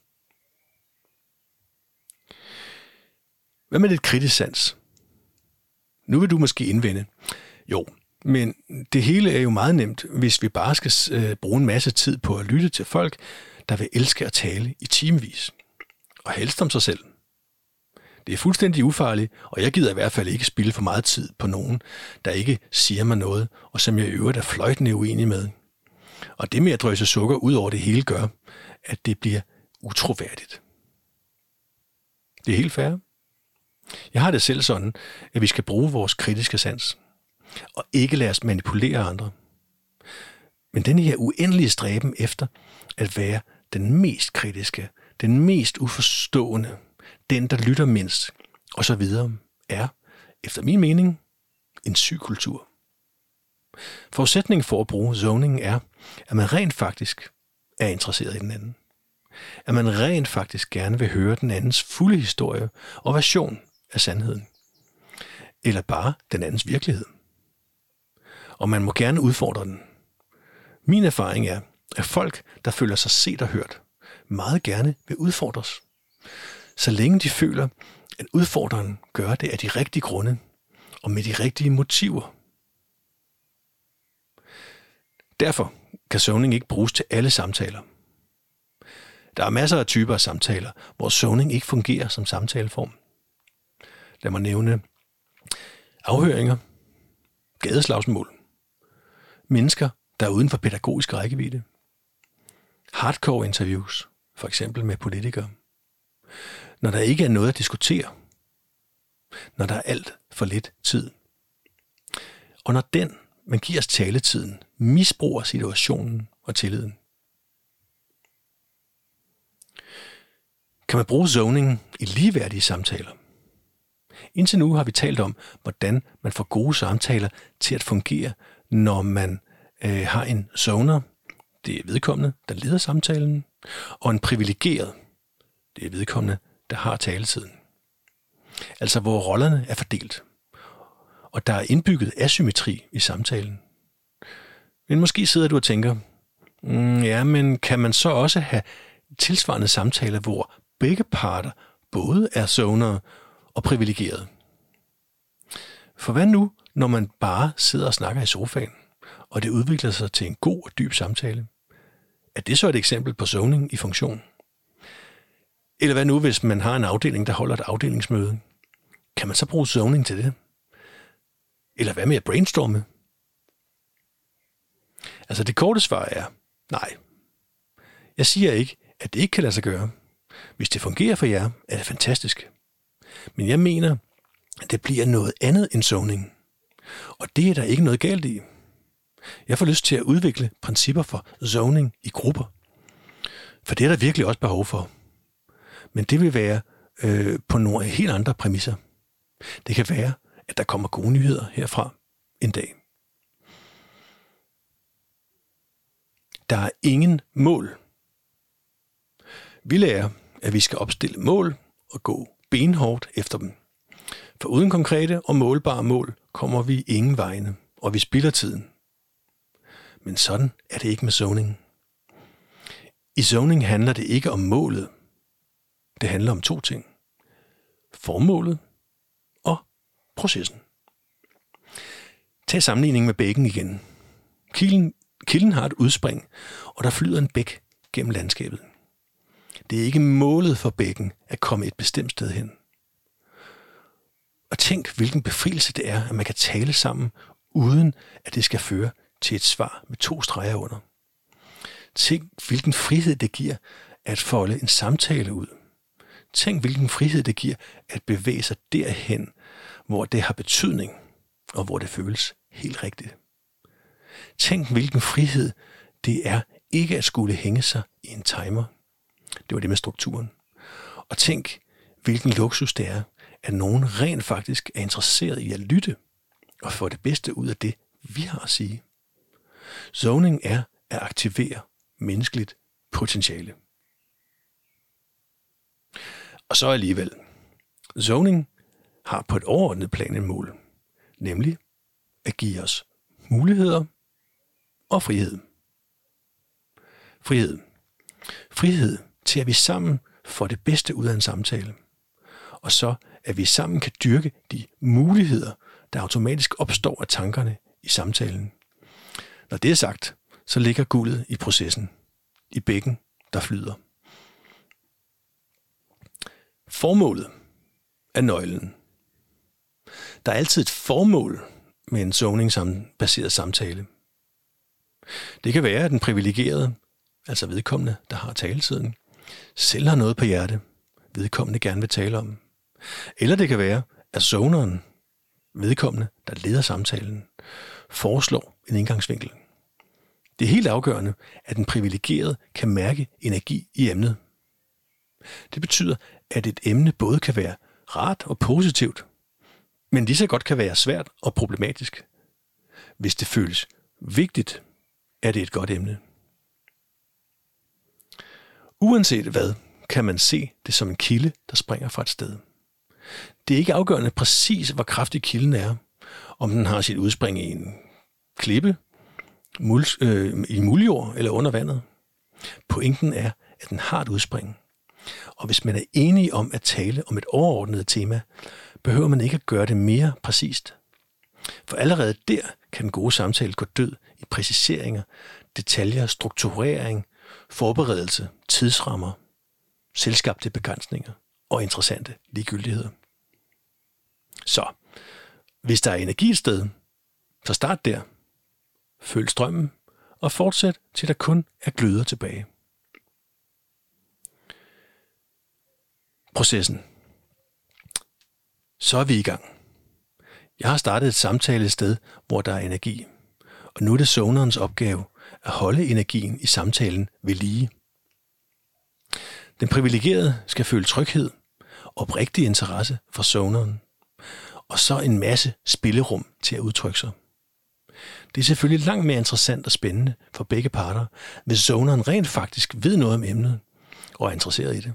Hvad med lidt kritisk sans? Nu vil du måske indvende. Jo, men det hele er jo meget nemt, hvis vi bare skal øh, bruge en masse tid på at lytte til folk, der vil elske at tale i timevis. Og helst om sig selv. Det er fuldstændig ufarligt, og jeg gider i hvert fald ikke spille for meget tid på nogen, der ikke siger mig noget, og som jeg i øvrigt er fløjtende uenig med. Og det med at drøse sukker ud over det hele gør, at det bliver utroværdigt. Det er helt fair. Jeg har det selv sådan, at vi skal bruge vores kritiske sans, og ikke lade os manipulere andre. Men den her uendelige stræben efter at være den mest kritiske, den mest uforstående, den der lytter mindst, og så videre, er, efter min mening, en syg kultur. Forudsætningen for at bruge zoning er, at man rent faktisk er interesseret i den anden. At man rent faktisk gerne vil høre den andens fulde historie og version af sandheden. Eller bare den andens virkelighed. Og man må gerne udfordre den. Min erfaring er, at folk, der føler sig set og hørt, meget gerne vil udfordres. Så længe de føler, at udfordreren gør det af de rigtige grunde og med de rigtige motiver. Derfor kan zoning ikke bruges til alle samtaler. Der er masser af typer af samtaler, hvor zoning ikke fungerer som samtaleform. Lad mig nævne afhøringer, gadeslagsmål, mennesker, der er uden for pædagogisk rækkevidde, hardcore interviews, for eksempel med politikere, når der ikke er noget at diskutere, når der er alt for lidt tid, og når den, man giver os taletiden, misbruger situationen og tilliden. Kan man bruge zoning i ligeværdige samtaler? Indtil nu har vi talt om, hvordan man får gode samtaler til at fungere, når man øh, har en zoner, det er vedkommende, der leder samtalen, og en privilegeret, det er vedkommende, der har taletiden. Altså hvor rollerne er fordelt, og der er indbygget asymmetri i samtalen. Men måske sidder du og tænker, mm, ja, men kan man så også have tilsvarende samtaler, hvor begge parter både er zoner og privilegeret? For hvad nu, når man bare sidder og snakker i sofaen, og det udvikler sig til en god og dyb samtale? Er det så et eksempel på zoning i funktion? Eller hvad nu, hvis man har en afdeling, der holder et afdelingsmøde? Kan man så bruge zoning til det? Eller hvad med at brainstorme? Altså det korte svar er nej. Jeg siger ikke, at det ikke kan lade sig gøre. Hvis det fungerer for jer, er det fantastisk. Men jeg mener, at det bliver noget andet end zoning. Og det er der ikke noget galt i. Jeg får lyst til at udvikle principper for zoning i grupper. For det er der virkelig også behov for. Men det vil være øh, på nogle helt andre præmisser. Det kan være, at der kommer gode nyheder herfra en dag. Der er ingen mål. Vi lærer, at vi skal opstille mål og gå benhårdt efter dem. For uden konkrete og målbare mål kommer vi ingen vegne, og vi spilder tiden. Men sådan er det ikke med zoning. I zoning handler det ikke om målet. Det handler om to ting. Formålet og processen. Tag sammenligningen med bækken igen. Kilden, kilden har et udspring, og der flyder en bæk gennem landskabet. Det er ikke målet for bækken at komme et bestemt sted hen. Og tænk, hvilken befrielse det er, at man kan tale sammen, uden at det skal føre til et svar med to streger under. Tænk, hvilken frihed det giver at folde en samtale ud. Tænk, hvilken frihed det giver at bevæge sig derhen, hvor det har betydning, og hvor det føles helt rigtigt. Tænk, hvilken frihed det er ikke at skulle hænge sig i en timer. Det var det med strukturen. Og tænk, hvilken luksus det er, at nogen rent faktisk er interesseret i at lytte og få det bedste ud af det, vi har at sige. Zoning er at aktivere menneskeligt potentiale. Og så alligevel. Zoning har på et overordnet plan en mål, nemlig at give os muligheder og frihed. Frihed. Frihed til, at vi sammen får det bedste ud af en samtale. Og så, at vi sammen kan dyrke de muligheder, der automatisk opstår af tankerne i samtalen. Når det er sagt, så ligger guldet i processen, i bækken, der flyder. Formålet, er nøglen. Der er altid et formål med en zoning-baseret samtale. Det kan være, at den privilegerede, altså vedkommende, der har taletiden, selv har noget på hjerte, vedkommende gerne vil tale om. Eller det kan være, at zoneren, vedkommende, der leder samtalen, foreslår en indgangsvinkel. Det er helt afgørende, at den privilegerede kan mærke energi i emnet. Det betyder, at et emne både kan være rart og positivt, men lige så godt kan være svært og problematisk. Hvis det føles vigtigt, er det et godt emne. Uanset hvad, kan man se det som en kilde, der springer fra et sted. Det er ikke afgørende præcis, hvor kraftig kilden er, om den har sit udspring i en klippe, muls, øh, i muljord eller under vandet. Pointen er, at den har et udspring. Og hvis man er enig om at tale om et overordnet tema, behøver man ikke at gøre det mere præcist. For allerede der kan den gode samtale gå død i præciseringer, detaljer, strukturering, forberedelse, tidsrammer, selskabte begrænsninger og interessante ligegyldigheder. Så, hvis der er energi et sted, så start der. Følg strømmen og fortsæt til der kun er gløder tilbage. Processen. Så er vi i gang. Jeg har startet et samtale sted, hvor der er energi. Og nu er det zonerens opgave at holde energien i samtalen ved lige. Den privilegerede skal føle tryghed, oprigtig interesse for zoneren, og så en masse spillerum til at udtrykke sig. Det er selvfølgelig langt mere interessant og spændende for begge parter, hvis zoneren rent faktisk ved noget om emnet og er interesseret i det.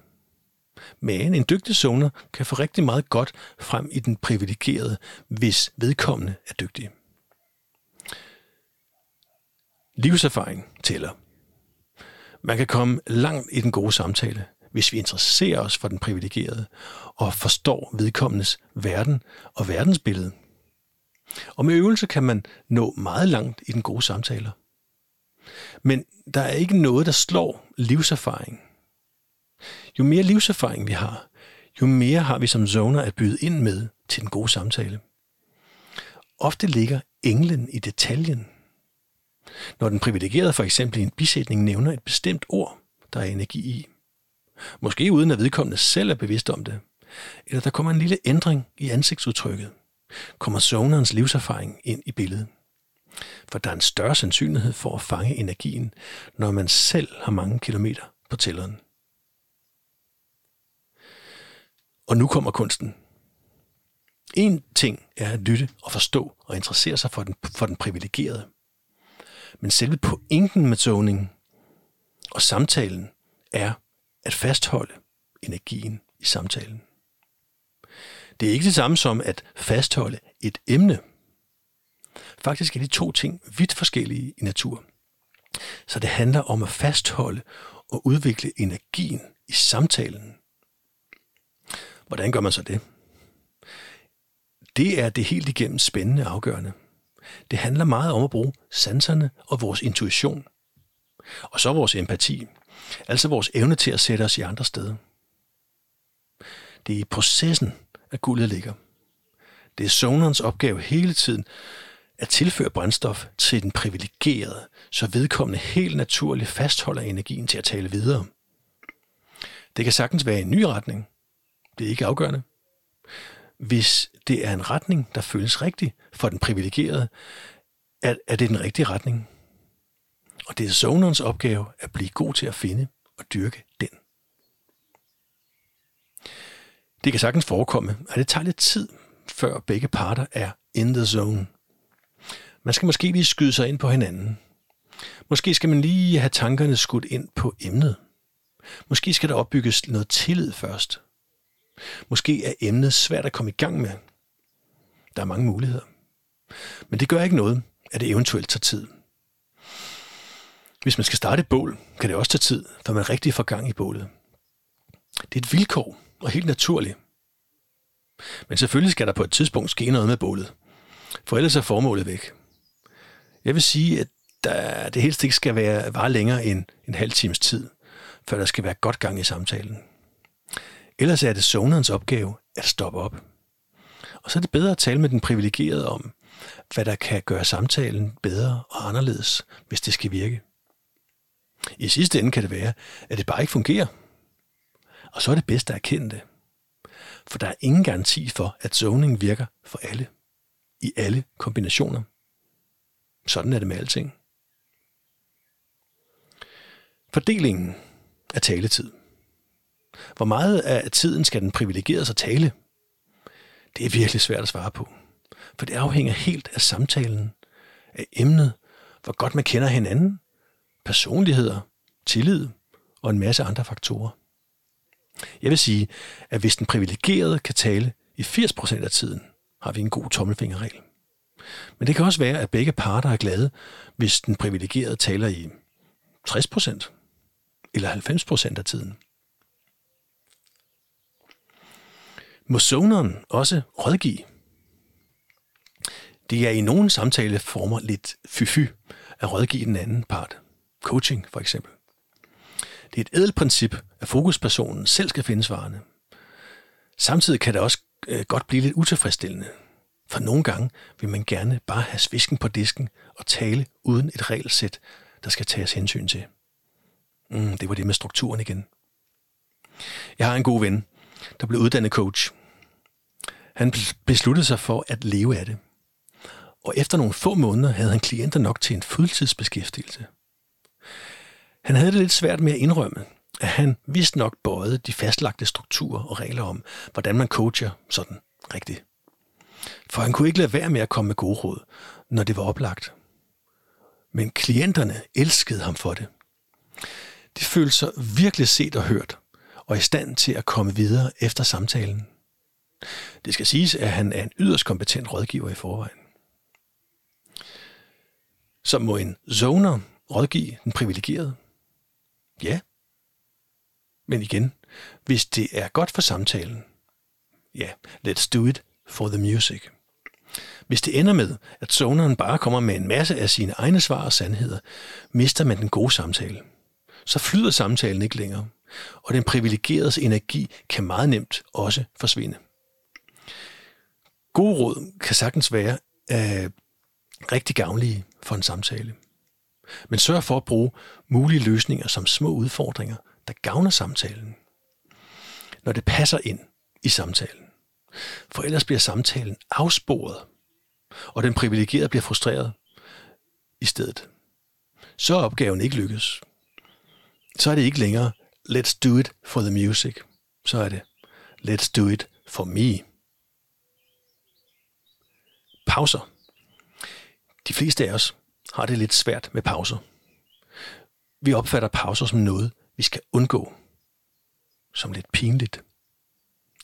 Men en dygtig zoner kan få rigtig meget godt frem i den privilegerede, hvis vedkommende er dygtig. Livserfaring tæller. Man kan komme langt i den gode samtale, hvis vi interesserer os for den privilegerede og forstår vedkommendes verden og verdensbillede. Og med øvelse kan man nå meget langt i den gode samtaler. Men der er ikke noget, der slår livserfaring. Jo mere livserfaring vi har, jo mere har vi som zoner at byde ind med til den gode samtale. Ofte ligger englen i detaljen. Når den privilegerede for eksempel i en bisætning nævner et bestemt ord, der er energi i. Måske uden at vedkommende selv er bevidst om det. Eller der kommer en lille ændring i ansigtsudtrykket. Kommer zonerens livserfaring ind i billedet. For der er en større sandsynlighed for at fange energien, når man selv har mange kilometer på tælleren. Og nu kommer kunsten. En ting er at lytte og forstå og interessere sig for den, for den privilegerede. Men selve pointen med zoning og samtalen er at fastholde energien i samtalen. Det er ikke det samme som at fastholde et emne. Faktisk er de to ting vidt forskellige i natur. Så det handler om at fastholde og udvikle energien i samtalen. Hvordan gør man så det? Det er det helt igennem spændende afgørende. Det handler meget om at bruge sanserne og vores intuition. Og så vores empati, altså vores evne til at sætte os i andre steder. Det er i processen, at guldet ligger. Det er zonerens opgave hele tiden at tilføre brændstof til den privilegerede, så vedkommende helt naturligt fastholder energien til at tale videre. Det kan sagtens være en ny retning. Det er ikke afgørende. Hvis det er en retning, der føles rigtig for den privilegerede, er, er det den rigtige retning. Og det er zonerens opgave at blive god til at finde og dyrke den. Det kan sagtens forekomme, at det tager lidt tid, før begge parter er in the zone. Man skal måske lige skyde sig ind på hinanden. Måske skal man lige have tankerne skudt ind på emnet. Måske skal der opbygges noget tillid først. Måske er emnet svært at komme i gang med. Der er mange muligheder. Men det gør ikke noget, at det eventuelt tager tid. Hvis man skal starte et bål, kan det også tage tid, før man rigtig får gang i bålet. Det er et vilkår, og helt naturlig. Men selvfølgelig skal der på et tidspunkt ske noget med bålet, for ellers er formålet væk. Jeg vil sige, at der, det helst ikke skal være, vare længere end en halv times tid, før der skal være godt gang i samtalen. Ellers er det zonerens opgave at stoppe op. Og så er det bedre at tale med den privilegerede om, hvad der kan gøre samtalen bedre og anderledes, hvis det skal virke. I sidste ende kan det være, at det bare ikke fungerer. Og så er det bedst at erkende det. For der er ingen garanti for, at zoning virker for alle. I alle kombinationer. Sådan er det med alting. Fordelingen af taletid. Hvor meget af tiden skal den privilegerede sig tale? Det er virkelig svært at svare på. For det afhænger helt af samtalen, af emnet, hvor godt man kender hinanden, personligheder, tillid og en masse andre faktorer. Jeg vil sige, at hvis den privilegerede kan tale i 80% af tiden, har vi en god tommelfingerregel. Men det kan også være, at begge parter er glade, hvis den privilegerede taler i 60% eller 90% af tiden. Må zoneren også rådgive? Det er i nogle samtaleformer lidt fyfy at rådgive den anden part. Coaching for eksempel. Det er et ædelt princip, at fokuspersonen selv skal finde svarene. Samtidig kan det også øh, godt blive lidt utilfredsstillende. For nogle gange vil man gerne bare have svisken på disken og tale uden et regelsæt, der skal tages hensyn til. Mm, det var det med strukturen igen. Jeg har en god ven, der blev uddannet coach. Han besluttede sig for at leve af det. Og efter nogle få måneder havde han klienter nok til en fuldtidsbeskæftigelse. Han havde det lidt svært med at indrømme, at han vist nok bøjede de fastlagte strukturer og regler om, hvordan man coacher sådan rigtigt. For han kunne ikke lade være med at komme med gode råd, når det var oplagt. Men klienterne elskede ham for det. De følte sig virkelig set og hørt, og i stand til at komme videre efter samtalen. Det skal siges, at han er en yderst kompetent rådgiver i forvejen. Så må en zoner rådgive den privilegerede? Ja. Men igen, hvis det er godt for samtalen, ja, let's do it for the music. Hvis det ender med, at zoneren bare kommer med en masse af sine egne svar og sandheder, mister man den gode samtale. Så flyder samtalen ikke længere, og den privilegeredes energi kan meget nemt også forsvinde. Gode råd kan sagtens være øh, rigtig gavnlige for en samtale. Men sørg for at bruge mulige løsninger som små udfordringer, der gavner samtalen. Når det passer ind i samtalen. For ellers bliver samtalen afsporet, og den privilegerede bliver frustreret i stedet. Så er opgaven ikke lykkes. Så er det ikke længere, let's do it for the music. Så er det, let's do it for me. Pauser. De fleste af os har det lidt svært med pauser. Vi opfatter pauser som noget, vi skal undgå. Som lidt pinligt.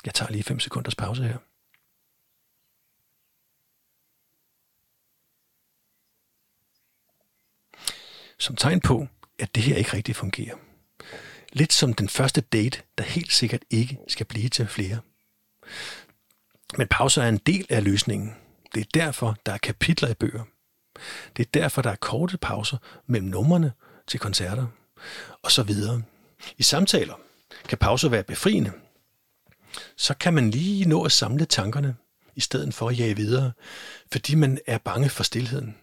Jeg tager lige 5 sekunders pause her. Som tegn på, at det her ikke rigtig fungerer. Lidt som den første date, der helt sikkert ikke skal blive til flere. Men pauser er en del af løsningen. Det er derfor, der er kapitler i bøger. Det er derfor, der er korte pauser mellem numrene til koncerter og så videre. I samtaler kan pauser være befriende. Så kan man lige nå at samle tankerne, i stedet for at jage videre, fordi man er bange for stillheden.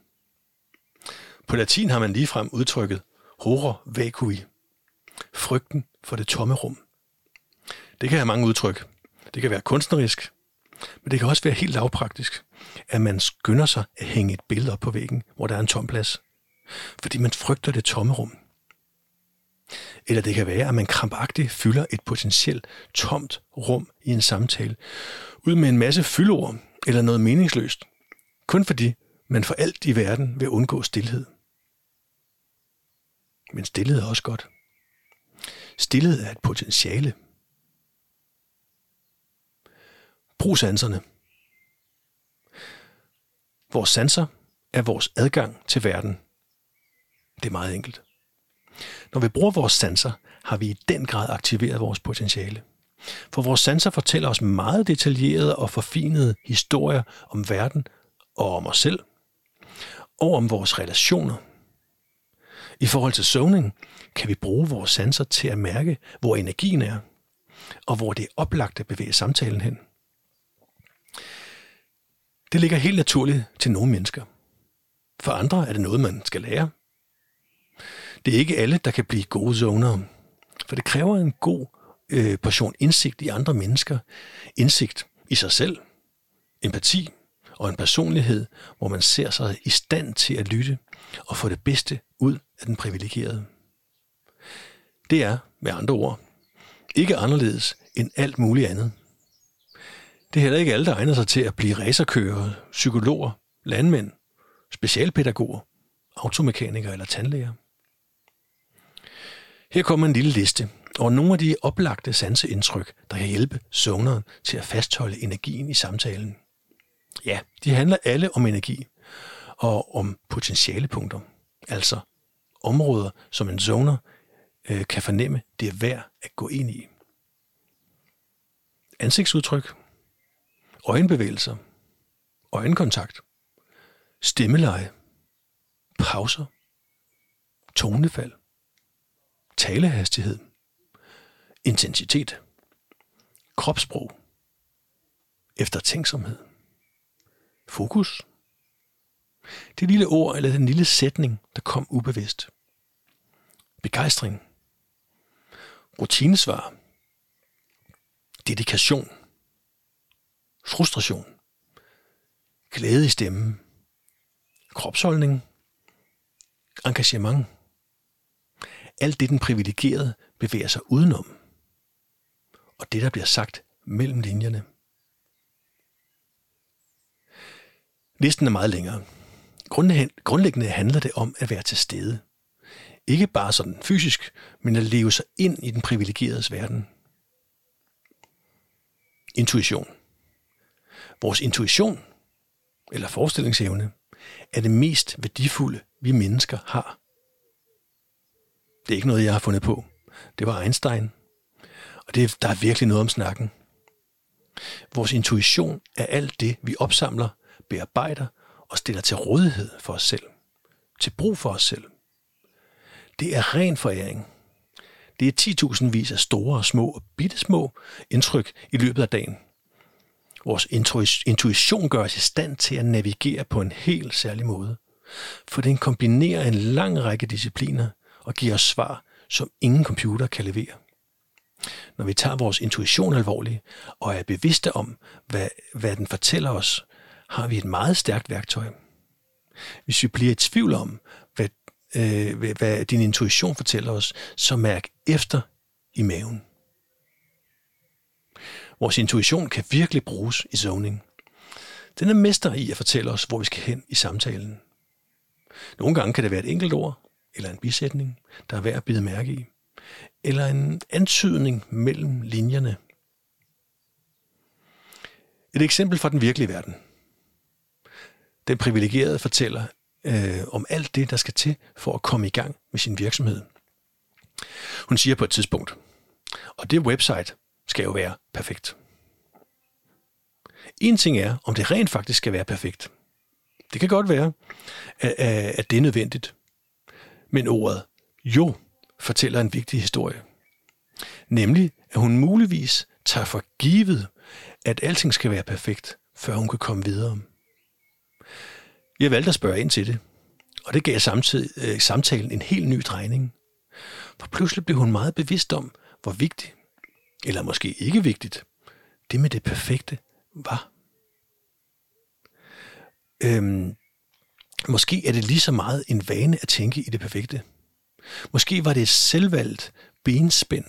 På latin har man ligefrem udtrykket horror vacui, frygten for det tomme rum. Det kan have mange udtryk. Det kan være kunstnerisk, men det kan også være helt lavpraktisk, at man skynder sig at hænge et billede op på væggen, hvor der er en tom plads. Fordi man frygter det tomme rum. Eller det kan være, at man krampagtigt fylder et potentielt tomt rum i en samtale, ud med en masse fyldord eller noget meningsløst, kun fordi man for alt i verden vil undgå stillhed. Men stillhed er også godt. Stillhed er et potentiale. Brug sanserne. Vores sanser er vores adgang til verden. Det er meget enkelt. Når vi bruger vores sanser, har vi i den grad aktiveret vores potentiale. For vores sanser fortæller os meget detaljerede og forfinede historier om verden og om os selv, og om vores relationer. I forhold til søvning kan vi bruge vores sanser til at mærke, hvor energien er. og hvor det er oplagt at bevæge samtalen hen. Det ligger helt naturligt til nogle mennesker. For andre er det noget, man skal lære. Det er ikke alle, der kan blive gode zoner, for det kræver en god øh, portion indsigt i andre mennesker, indsigt i sig selv, empati og en personlighed, hvor man ser sig i stand til at lytte og få det bedste ud af den privilegerede. Det er, med andre ord, ikke anderledes end alt muligt andet. Det er heller ikke alle, der egner sig til at blive racerkører, psykologer, landmænd, specialpædagoger, automekanikere eller tandlæger. Her kommer en lille liste over nogle af de oplagte sanseindtryk, der kan hjælpe zoneren til at fastholde energien i samtalen. Ja, de handler alle om energi og om potentialepunkter, altså områder, som en zoner øh, kan fornemme, det er værd at gå ind i. Ansigtsudtryk, øjenbevægelser, øjenkontakt, stemmeleje, pauser, tonefald, talehastighed, intensitet, kropssprog, eftertænksomhed, fokus, det lille ord eller den lille sætning, der kom ubevidst, begejstring, rutinesvar, dedikation, frustration, glæde i stemmen, kropsholdning, engagement. Alt det, den privilegerede, bevæger sig udenom. Og det, der bliver sagt mellem linjerne. Listen er meget længere. Grundlæggende handler det om at være til stede. Ikke bare sådan fysisk, men at leve sig ind i den privilegeredes verden. Intuition. Vores intuition, eller forestillingsevne, er det mest værdifulde, vi mennesker har. Det er ikke noget, jeg har fundet på. Det var Einstein. Og det, der er virkelig noget om snakken. Vores intuition er alt det, vi opsamler, bearbejder og stiller til rådighed for os selv. Til brug for os selv. Det er ren foræring. Det er 10.000 vis af store og små og bittesmå indtryk i løbet af dagen. Vores intuition gør os i stand til at navigere på en helt særlig måde. For den kombinerer en lang række discipliner og giver os svar, som ingen computer kan levere. Når vi tager vores intuition alvorligt og er bevidste om, hvad, hvad den fortæller os, har vi et meget stærkt værktøj. Hvis vi bliver i tvivl om, hvad, øh, hvad din intuition fortæller os, så mærk efter i maven. Vores intuition kan virkelig bruges i zoning. Den er mester i at fortælle os, hvor vi skal hen i samtalen. Nogle gange kan det være et enkelt ord, eller en bisætning, der er værd at bide mærke i, eller en antydning mellem linjerne. Et eksempel fra den virkelige verden. Den privilegerede fortæller øh, om alt det, der skal til for at komme i gang med sin virksomhed. Hun siger på et tidspunkt, og det website skal jo være perfekt. En ting er, om det rent faktisk skal være perfekt. Det kan godt være, at det er nødvendigt. Men ordet jo fortæller en vigtig historie. Nemlig, at hun muligvis tager for givet, at alting skal være perfekt, før hun kan komme videre. Jeg valgte at spørge ind til det, og det gav samtidig, øh, samtalen en helt ny drejning. For pludselig blev hun meget bevidst om, hvor vigtigt, eller måske ikke vigtigt, det med det perfekte var. Øhm, måske er det lige så meget en vane at tænke i det perfekte. Måske var det et selvvalgt benspænd.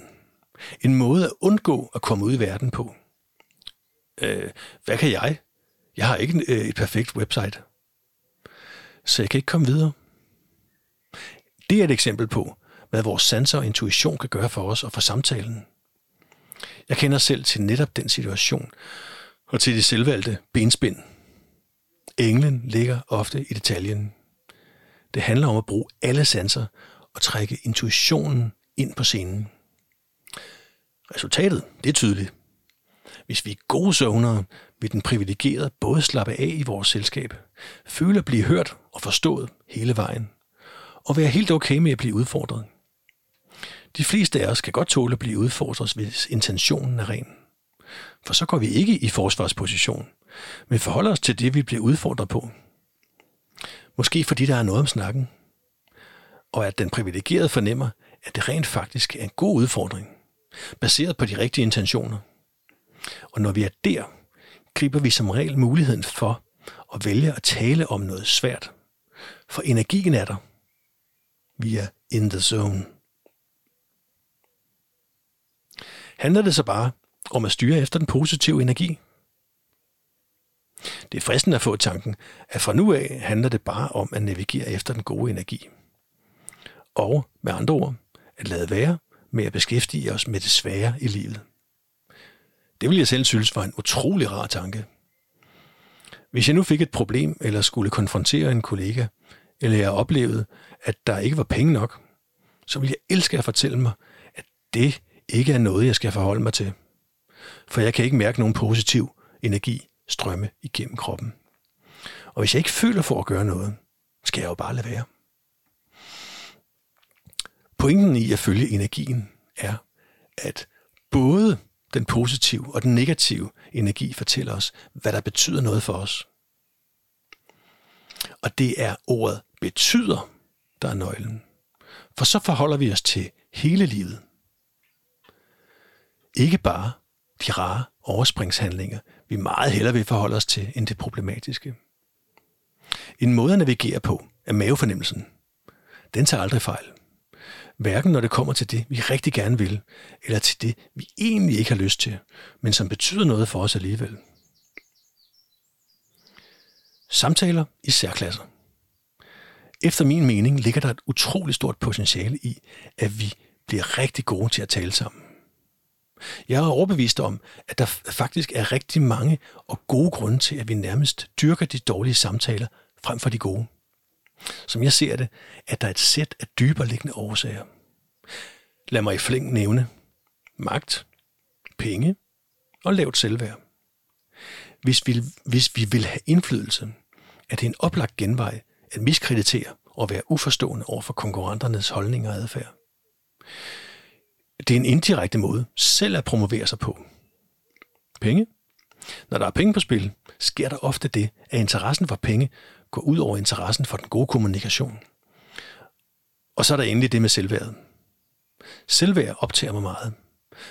En måde at undgå at komme ud i verden på. Øh, hvad kan jeg? Jeg har ikke øh, et perfekt website. Så jeg kan ikke komme videre. Det er et eksempel på, hvad vores sanser og intuition kan gøre for os og for samtalen. Jeg kender selv til netop den situation, og til de selvvalgte benspind. Englen ligger ofte i detaljen. Det handler om at bruge alle sanser og trække intuitionen ind på scenen. Resultatet, det er tydeligt. Hvis vi er gode søvnere, vil den privilegerede både slappe af i vores selskab, føle at blive hørt og forstået hele vejen, og være helt okay med at blive udfordret. De fleste af os kan godt tåle at blive udfordret, hvis intentionen er ren. For så går vi ikke i forsvarsposition, men forholder os til det, vi bliver udfordret på. Måske fordi der er noget om snakken, og at den privilegerede fornemmer, at det rent faktisk er en god udfordring, baseret på de rigtige intentioner. Og når vi er der, griber vi som regel muligheden for at vælge at tale om noget svært. For energien er der. Vi er in the zone. Handler det så bare om at styre efter den positive energi? Det er fristende at få tanken, at fra nu af handler det bare om at navigere efter den gode energi. Og med andre ord, at lade være med at beskæftige os med det svære i livet. Det vil jeg selv synes var en utrolig rar tanke. Hvis jeg nu fik et problem, eller skulle konfrontere en kollega, eller jeg oplevede, at der ikke var penge nok, så ville jeg elske at fortælle mig, at det ikke er noget, jeg skal forholde mig til. For jeg kan ikke mærke nogen positiv energi strømme igennem kroppen. Og hvis jeg ikke føler for at gøre noget, skal jeg jo bare lade være. Pointen i at følge energien er, at både den positive og den negative energi fortæller os, hvad der betyder noget for os. Og det er ordet betyder, der er nøglen. For så forholder vi os til hele livet. Ikke bare de rare overspringshandlinger, vi meget hellere vil forholde os til, end det problematiske. En måde at navigere på er mavefornemmelsen. Den tager aldrig fejl. Hverken når det kommer til det, vi rigtig gerne vil, eller til det, vi egentlig ikke har lyst til, men som betyder noget for os alligevel. Samtaler i særklasser. Efter min mening ligger der et utroligt stort potentiale i, at vi bliver rigtig gode til at tale sammen. Jeg er overbevist om, at der faktisk er rigtig mange og gode grunde til, at vi nærmest dyrker de dårlige samtaler frem for de gode. Som jeg ser det, at der er et sæt af dybere liggende årsager. Lad mig i flæng nævne magt, penge og lavt selvværd. Hvis vi, hvis vi vil have indflydelse, er det en oplagt genvej at miskreditere og være uforstående over for konkurrenternes holdninger og adfærd. Det er en indirekte måde selv at promovere sig på. Penge. Når der er penge på spil, sker der ofte det, at interessen for penge går ud over interessen for den gode kommunikation. Og så er der endelig det med selvværdet. Selvværd optager mig meget,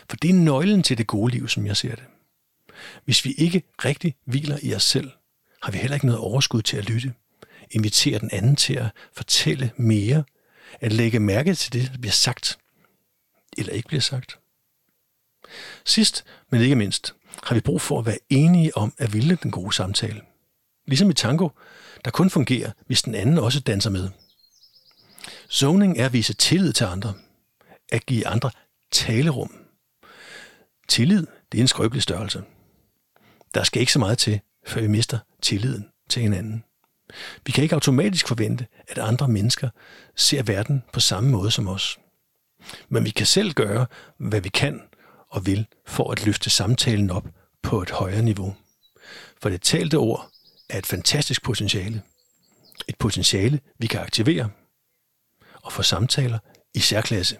for det er nøglen til det gode liv, som jeg ser det. Hvis vi ikke rigtig hviler i os selv, har vi heller ikke noget overskud til at lytte, invitere den anden til at fortælle mere, at lægge mærke til det, der bliver sagt, eller ikke bliver sagt. Sidst, men ikke mindst, har vi brug for at være enige om at ville den gode samtale. Ligesom i tango, der kun fungerer, hvis den anden også danser med. Zoning er at vise tillid til andre. At give andre talerum. Tillid, det er en skrøbelig størrelse. Der skal ikke så meget til, før vi mister tilliden til hinanden. Vi kan ikke automatisk forvente, at andre mennesker ser verden på samme måde som os. Men vi kan selv gøre, hvad vi kan og vil for at løfte samtalen op på et højere niveau. For det talte ord er et fantastisk potentiale. Et potentiale, vi kan aktivere og få samtaler i særklasse.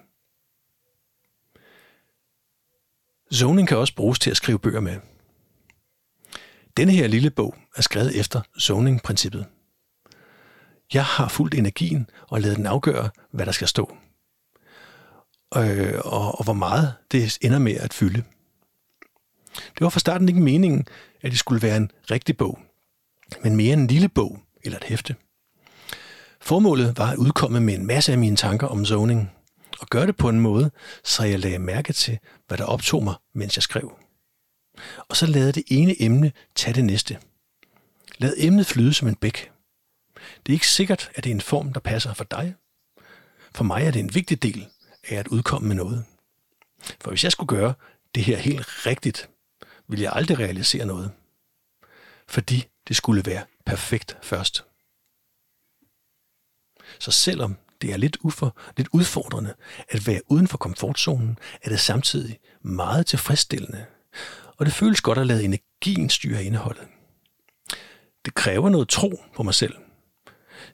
Zoning kan også bruges til at skrive bøger med. Denne her lille bog er skrevet efter zoning-princippet. Jeg har fulgt energien og lavet den afgøre, hvad der skal stå øh, og, og hvor meget det ender med at fylde. Det var fra starten ikke meningen, at det skulle være en rigtig bog, men mere en lille bog eller et hæfte. Formålet var at udkomme med en masse af mine tanker om zoning, og gøre det på en måde, så jeg lagde mærke til, hvad der optog mig, mens jeg skrev. Og så lade det ene emne tage det næste. Lad emnet flyde som en bæk. Det er ikke sikkert, at det er en form, der passer for dig. For mig er det en vigtig del af at udkomme med noget. For hvis jeg skulle gøre det her helt rigtigt, ville jeg aldrig realisere noget. Fordi det skulle være perfekt først. Så selvom det er lidt, ufor, lidt udfordrende at være uden for komfortzonen, er det samtidig meget tilfredsstillende. Og det føles godt at lade energien styre indholdet. Det kræver noget tro på mig selv.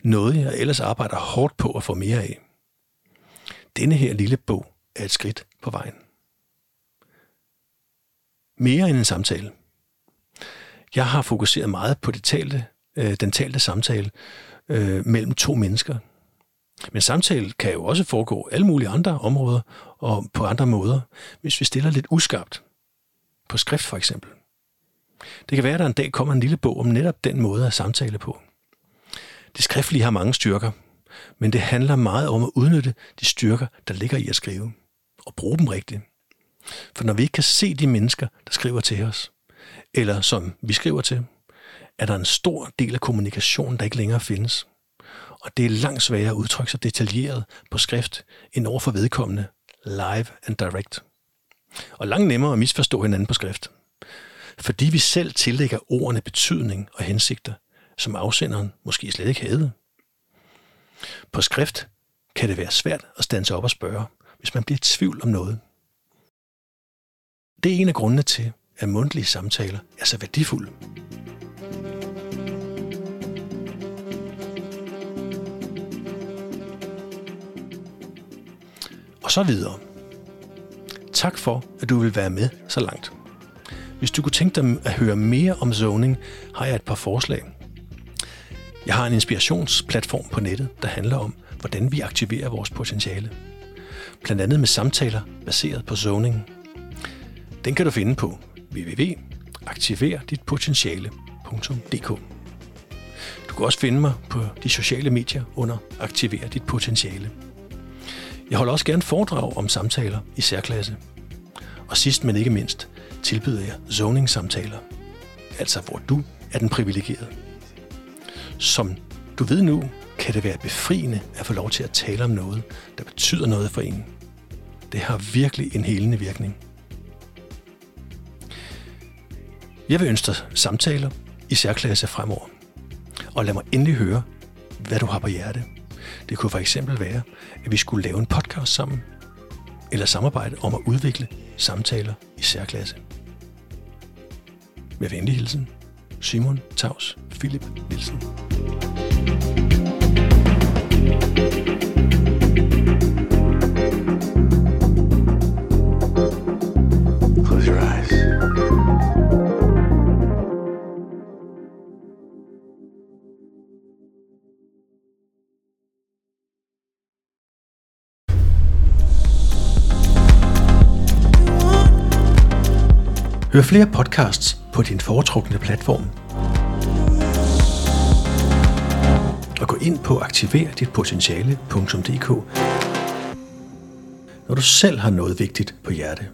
Noget, jeg ellers arbejder hårdt på at få mere af. Denne her lille bog er et skridt på vejen. Mere end en samtale. Jeg har fokuseret meget på det talte, øh, den talte samtale øh, mellem to mennesker. Men samtale kan jo også foregå alle mulige andre områder og på andre måder, hvis vi stiller lidt uskarpt. På skrift for eksempel. Det kan være, at der en dag kommer en lille bog om netop den måde at samtale på. Det skriftlige har mange styrker, men det handler meget om at udnytte de styrker, der ligger i at skrive, og bruge dem rigtigt. For når vi ikke kan se de mennesker, der skriver til os, eller som vi skriver til, er der en stor del af kommunikationen, der ikke længere findes. Og det er langt sværere at udtrykke sig detaljeret på skrift, end over for vedkommende live and direct. Og langt nemmere at misforstå hinanden på skrift. Fordi vi selv tillægger ordene betydning og hensigter, som afsenderen måske slet ikke havde. På skrift kan det være svært at stande op og spørge, hvis man bliver i tvivl om noget. Det er en af grundene til, at mundtlige samtaler er så værdifulde. Og så videre. Tak for, at du vil være med så langt. Hvis du kunne tænke dig at høre mere om zoning, har jeg et par forslag. Jeg har en inspirationsplatform på nettet, der handler om, hvordan vi aktiverer vores potentiale. Blandt andet med samtaler baseret på zoning. Den kan du finde på www.aktiverditpotentiale.dk Du kan også finde mig på de sociale medier under Aktiver dit potentiale. Jeg holder også gerne foredrag om samtaler i særklasse. Og sidst men ikke mindst tilbyder jeg zoning-samtaler. Altså hvor du er den privilegerede. Som du ved nu, kan det være befriende at få lov til at tale om noget, der betyder noget for en. Det har virkelig en helende virkning. Jeg vil ønske dig samtaler i særklasse fremover. Og lad mig endelig høre, hvad du har på hjerte. Det kunne for eksempel være, at vi skulle lave en podcast sammen, eller samarbejde om at udvikle samtaler i særklasse. Med venlig hilsen, Simon Tavs Philip Nielsen. Close your eyes. Hør flere podcasts på din foretrukne platform. Og gå ind på aktiverditpotentiale.dk når du selv har noget vigtigt på hjerte.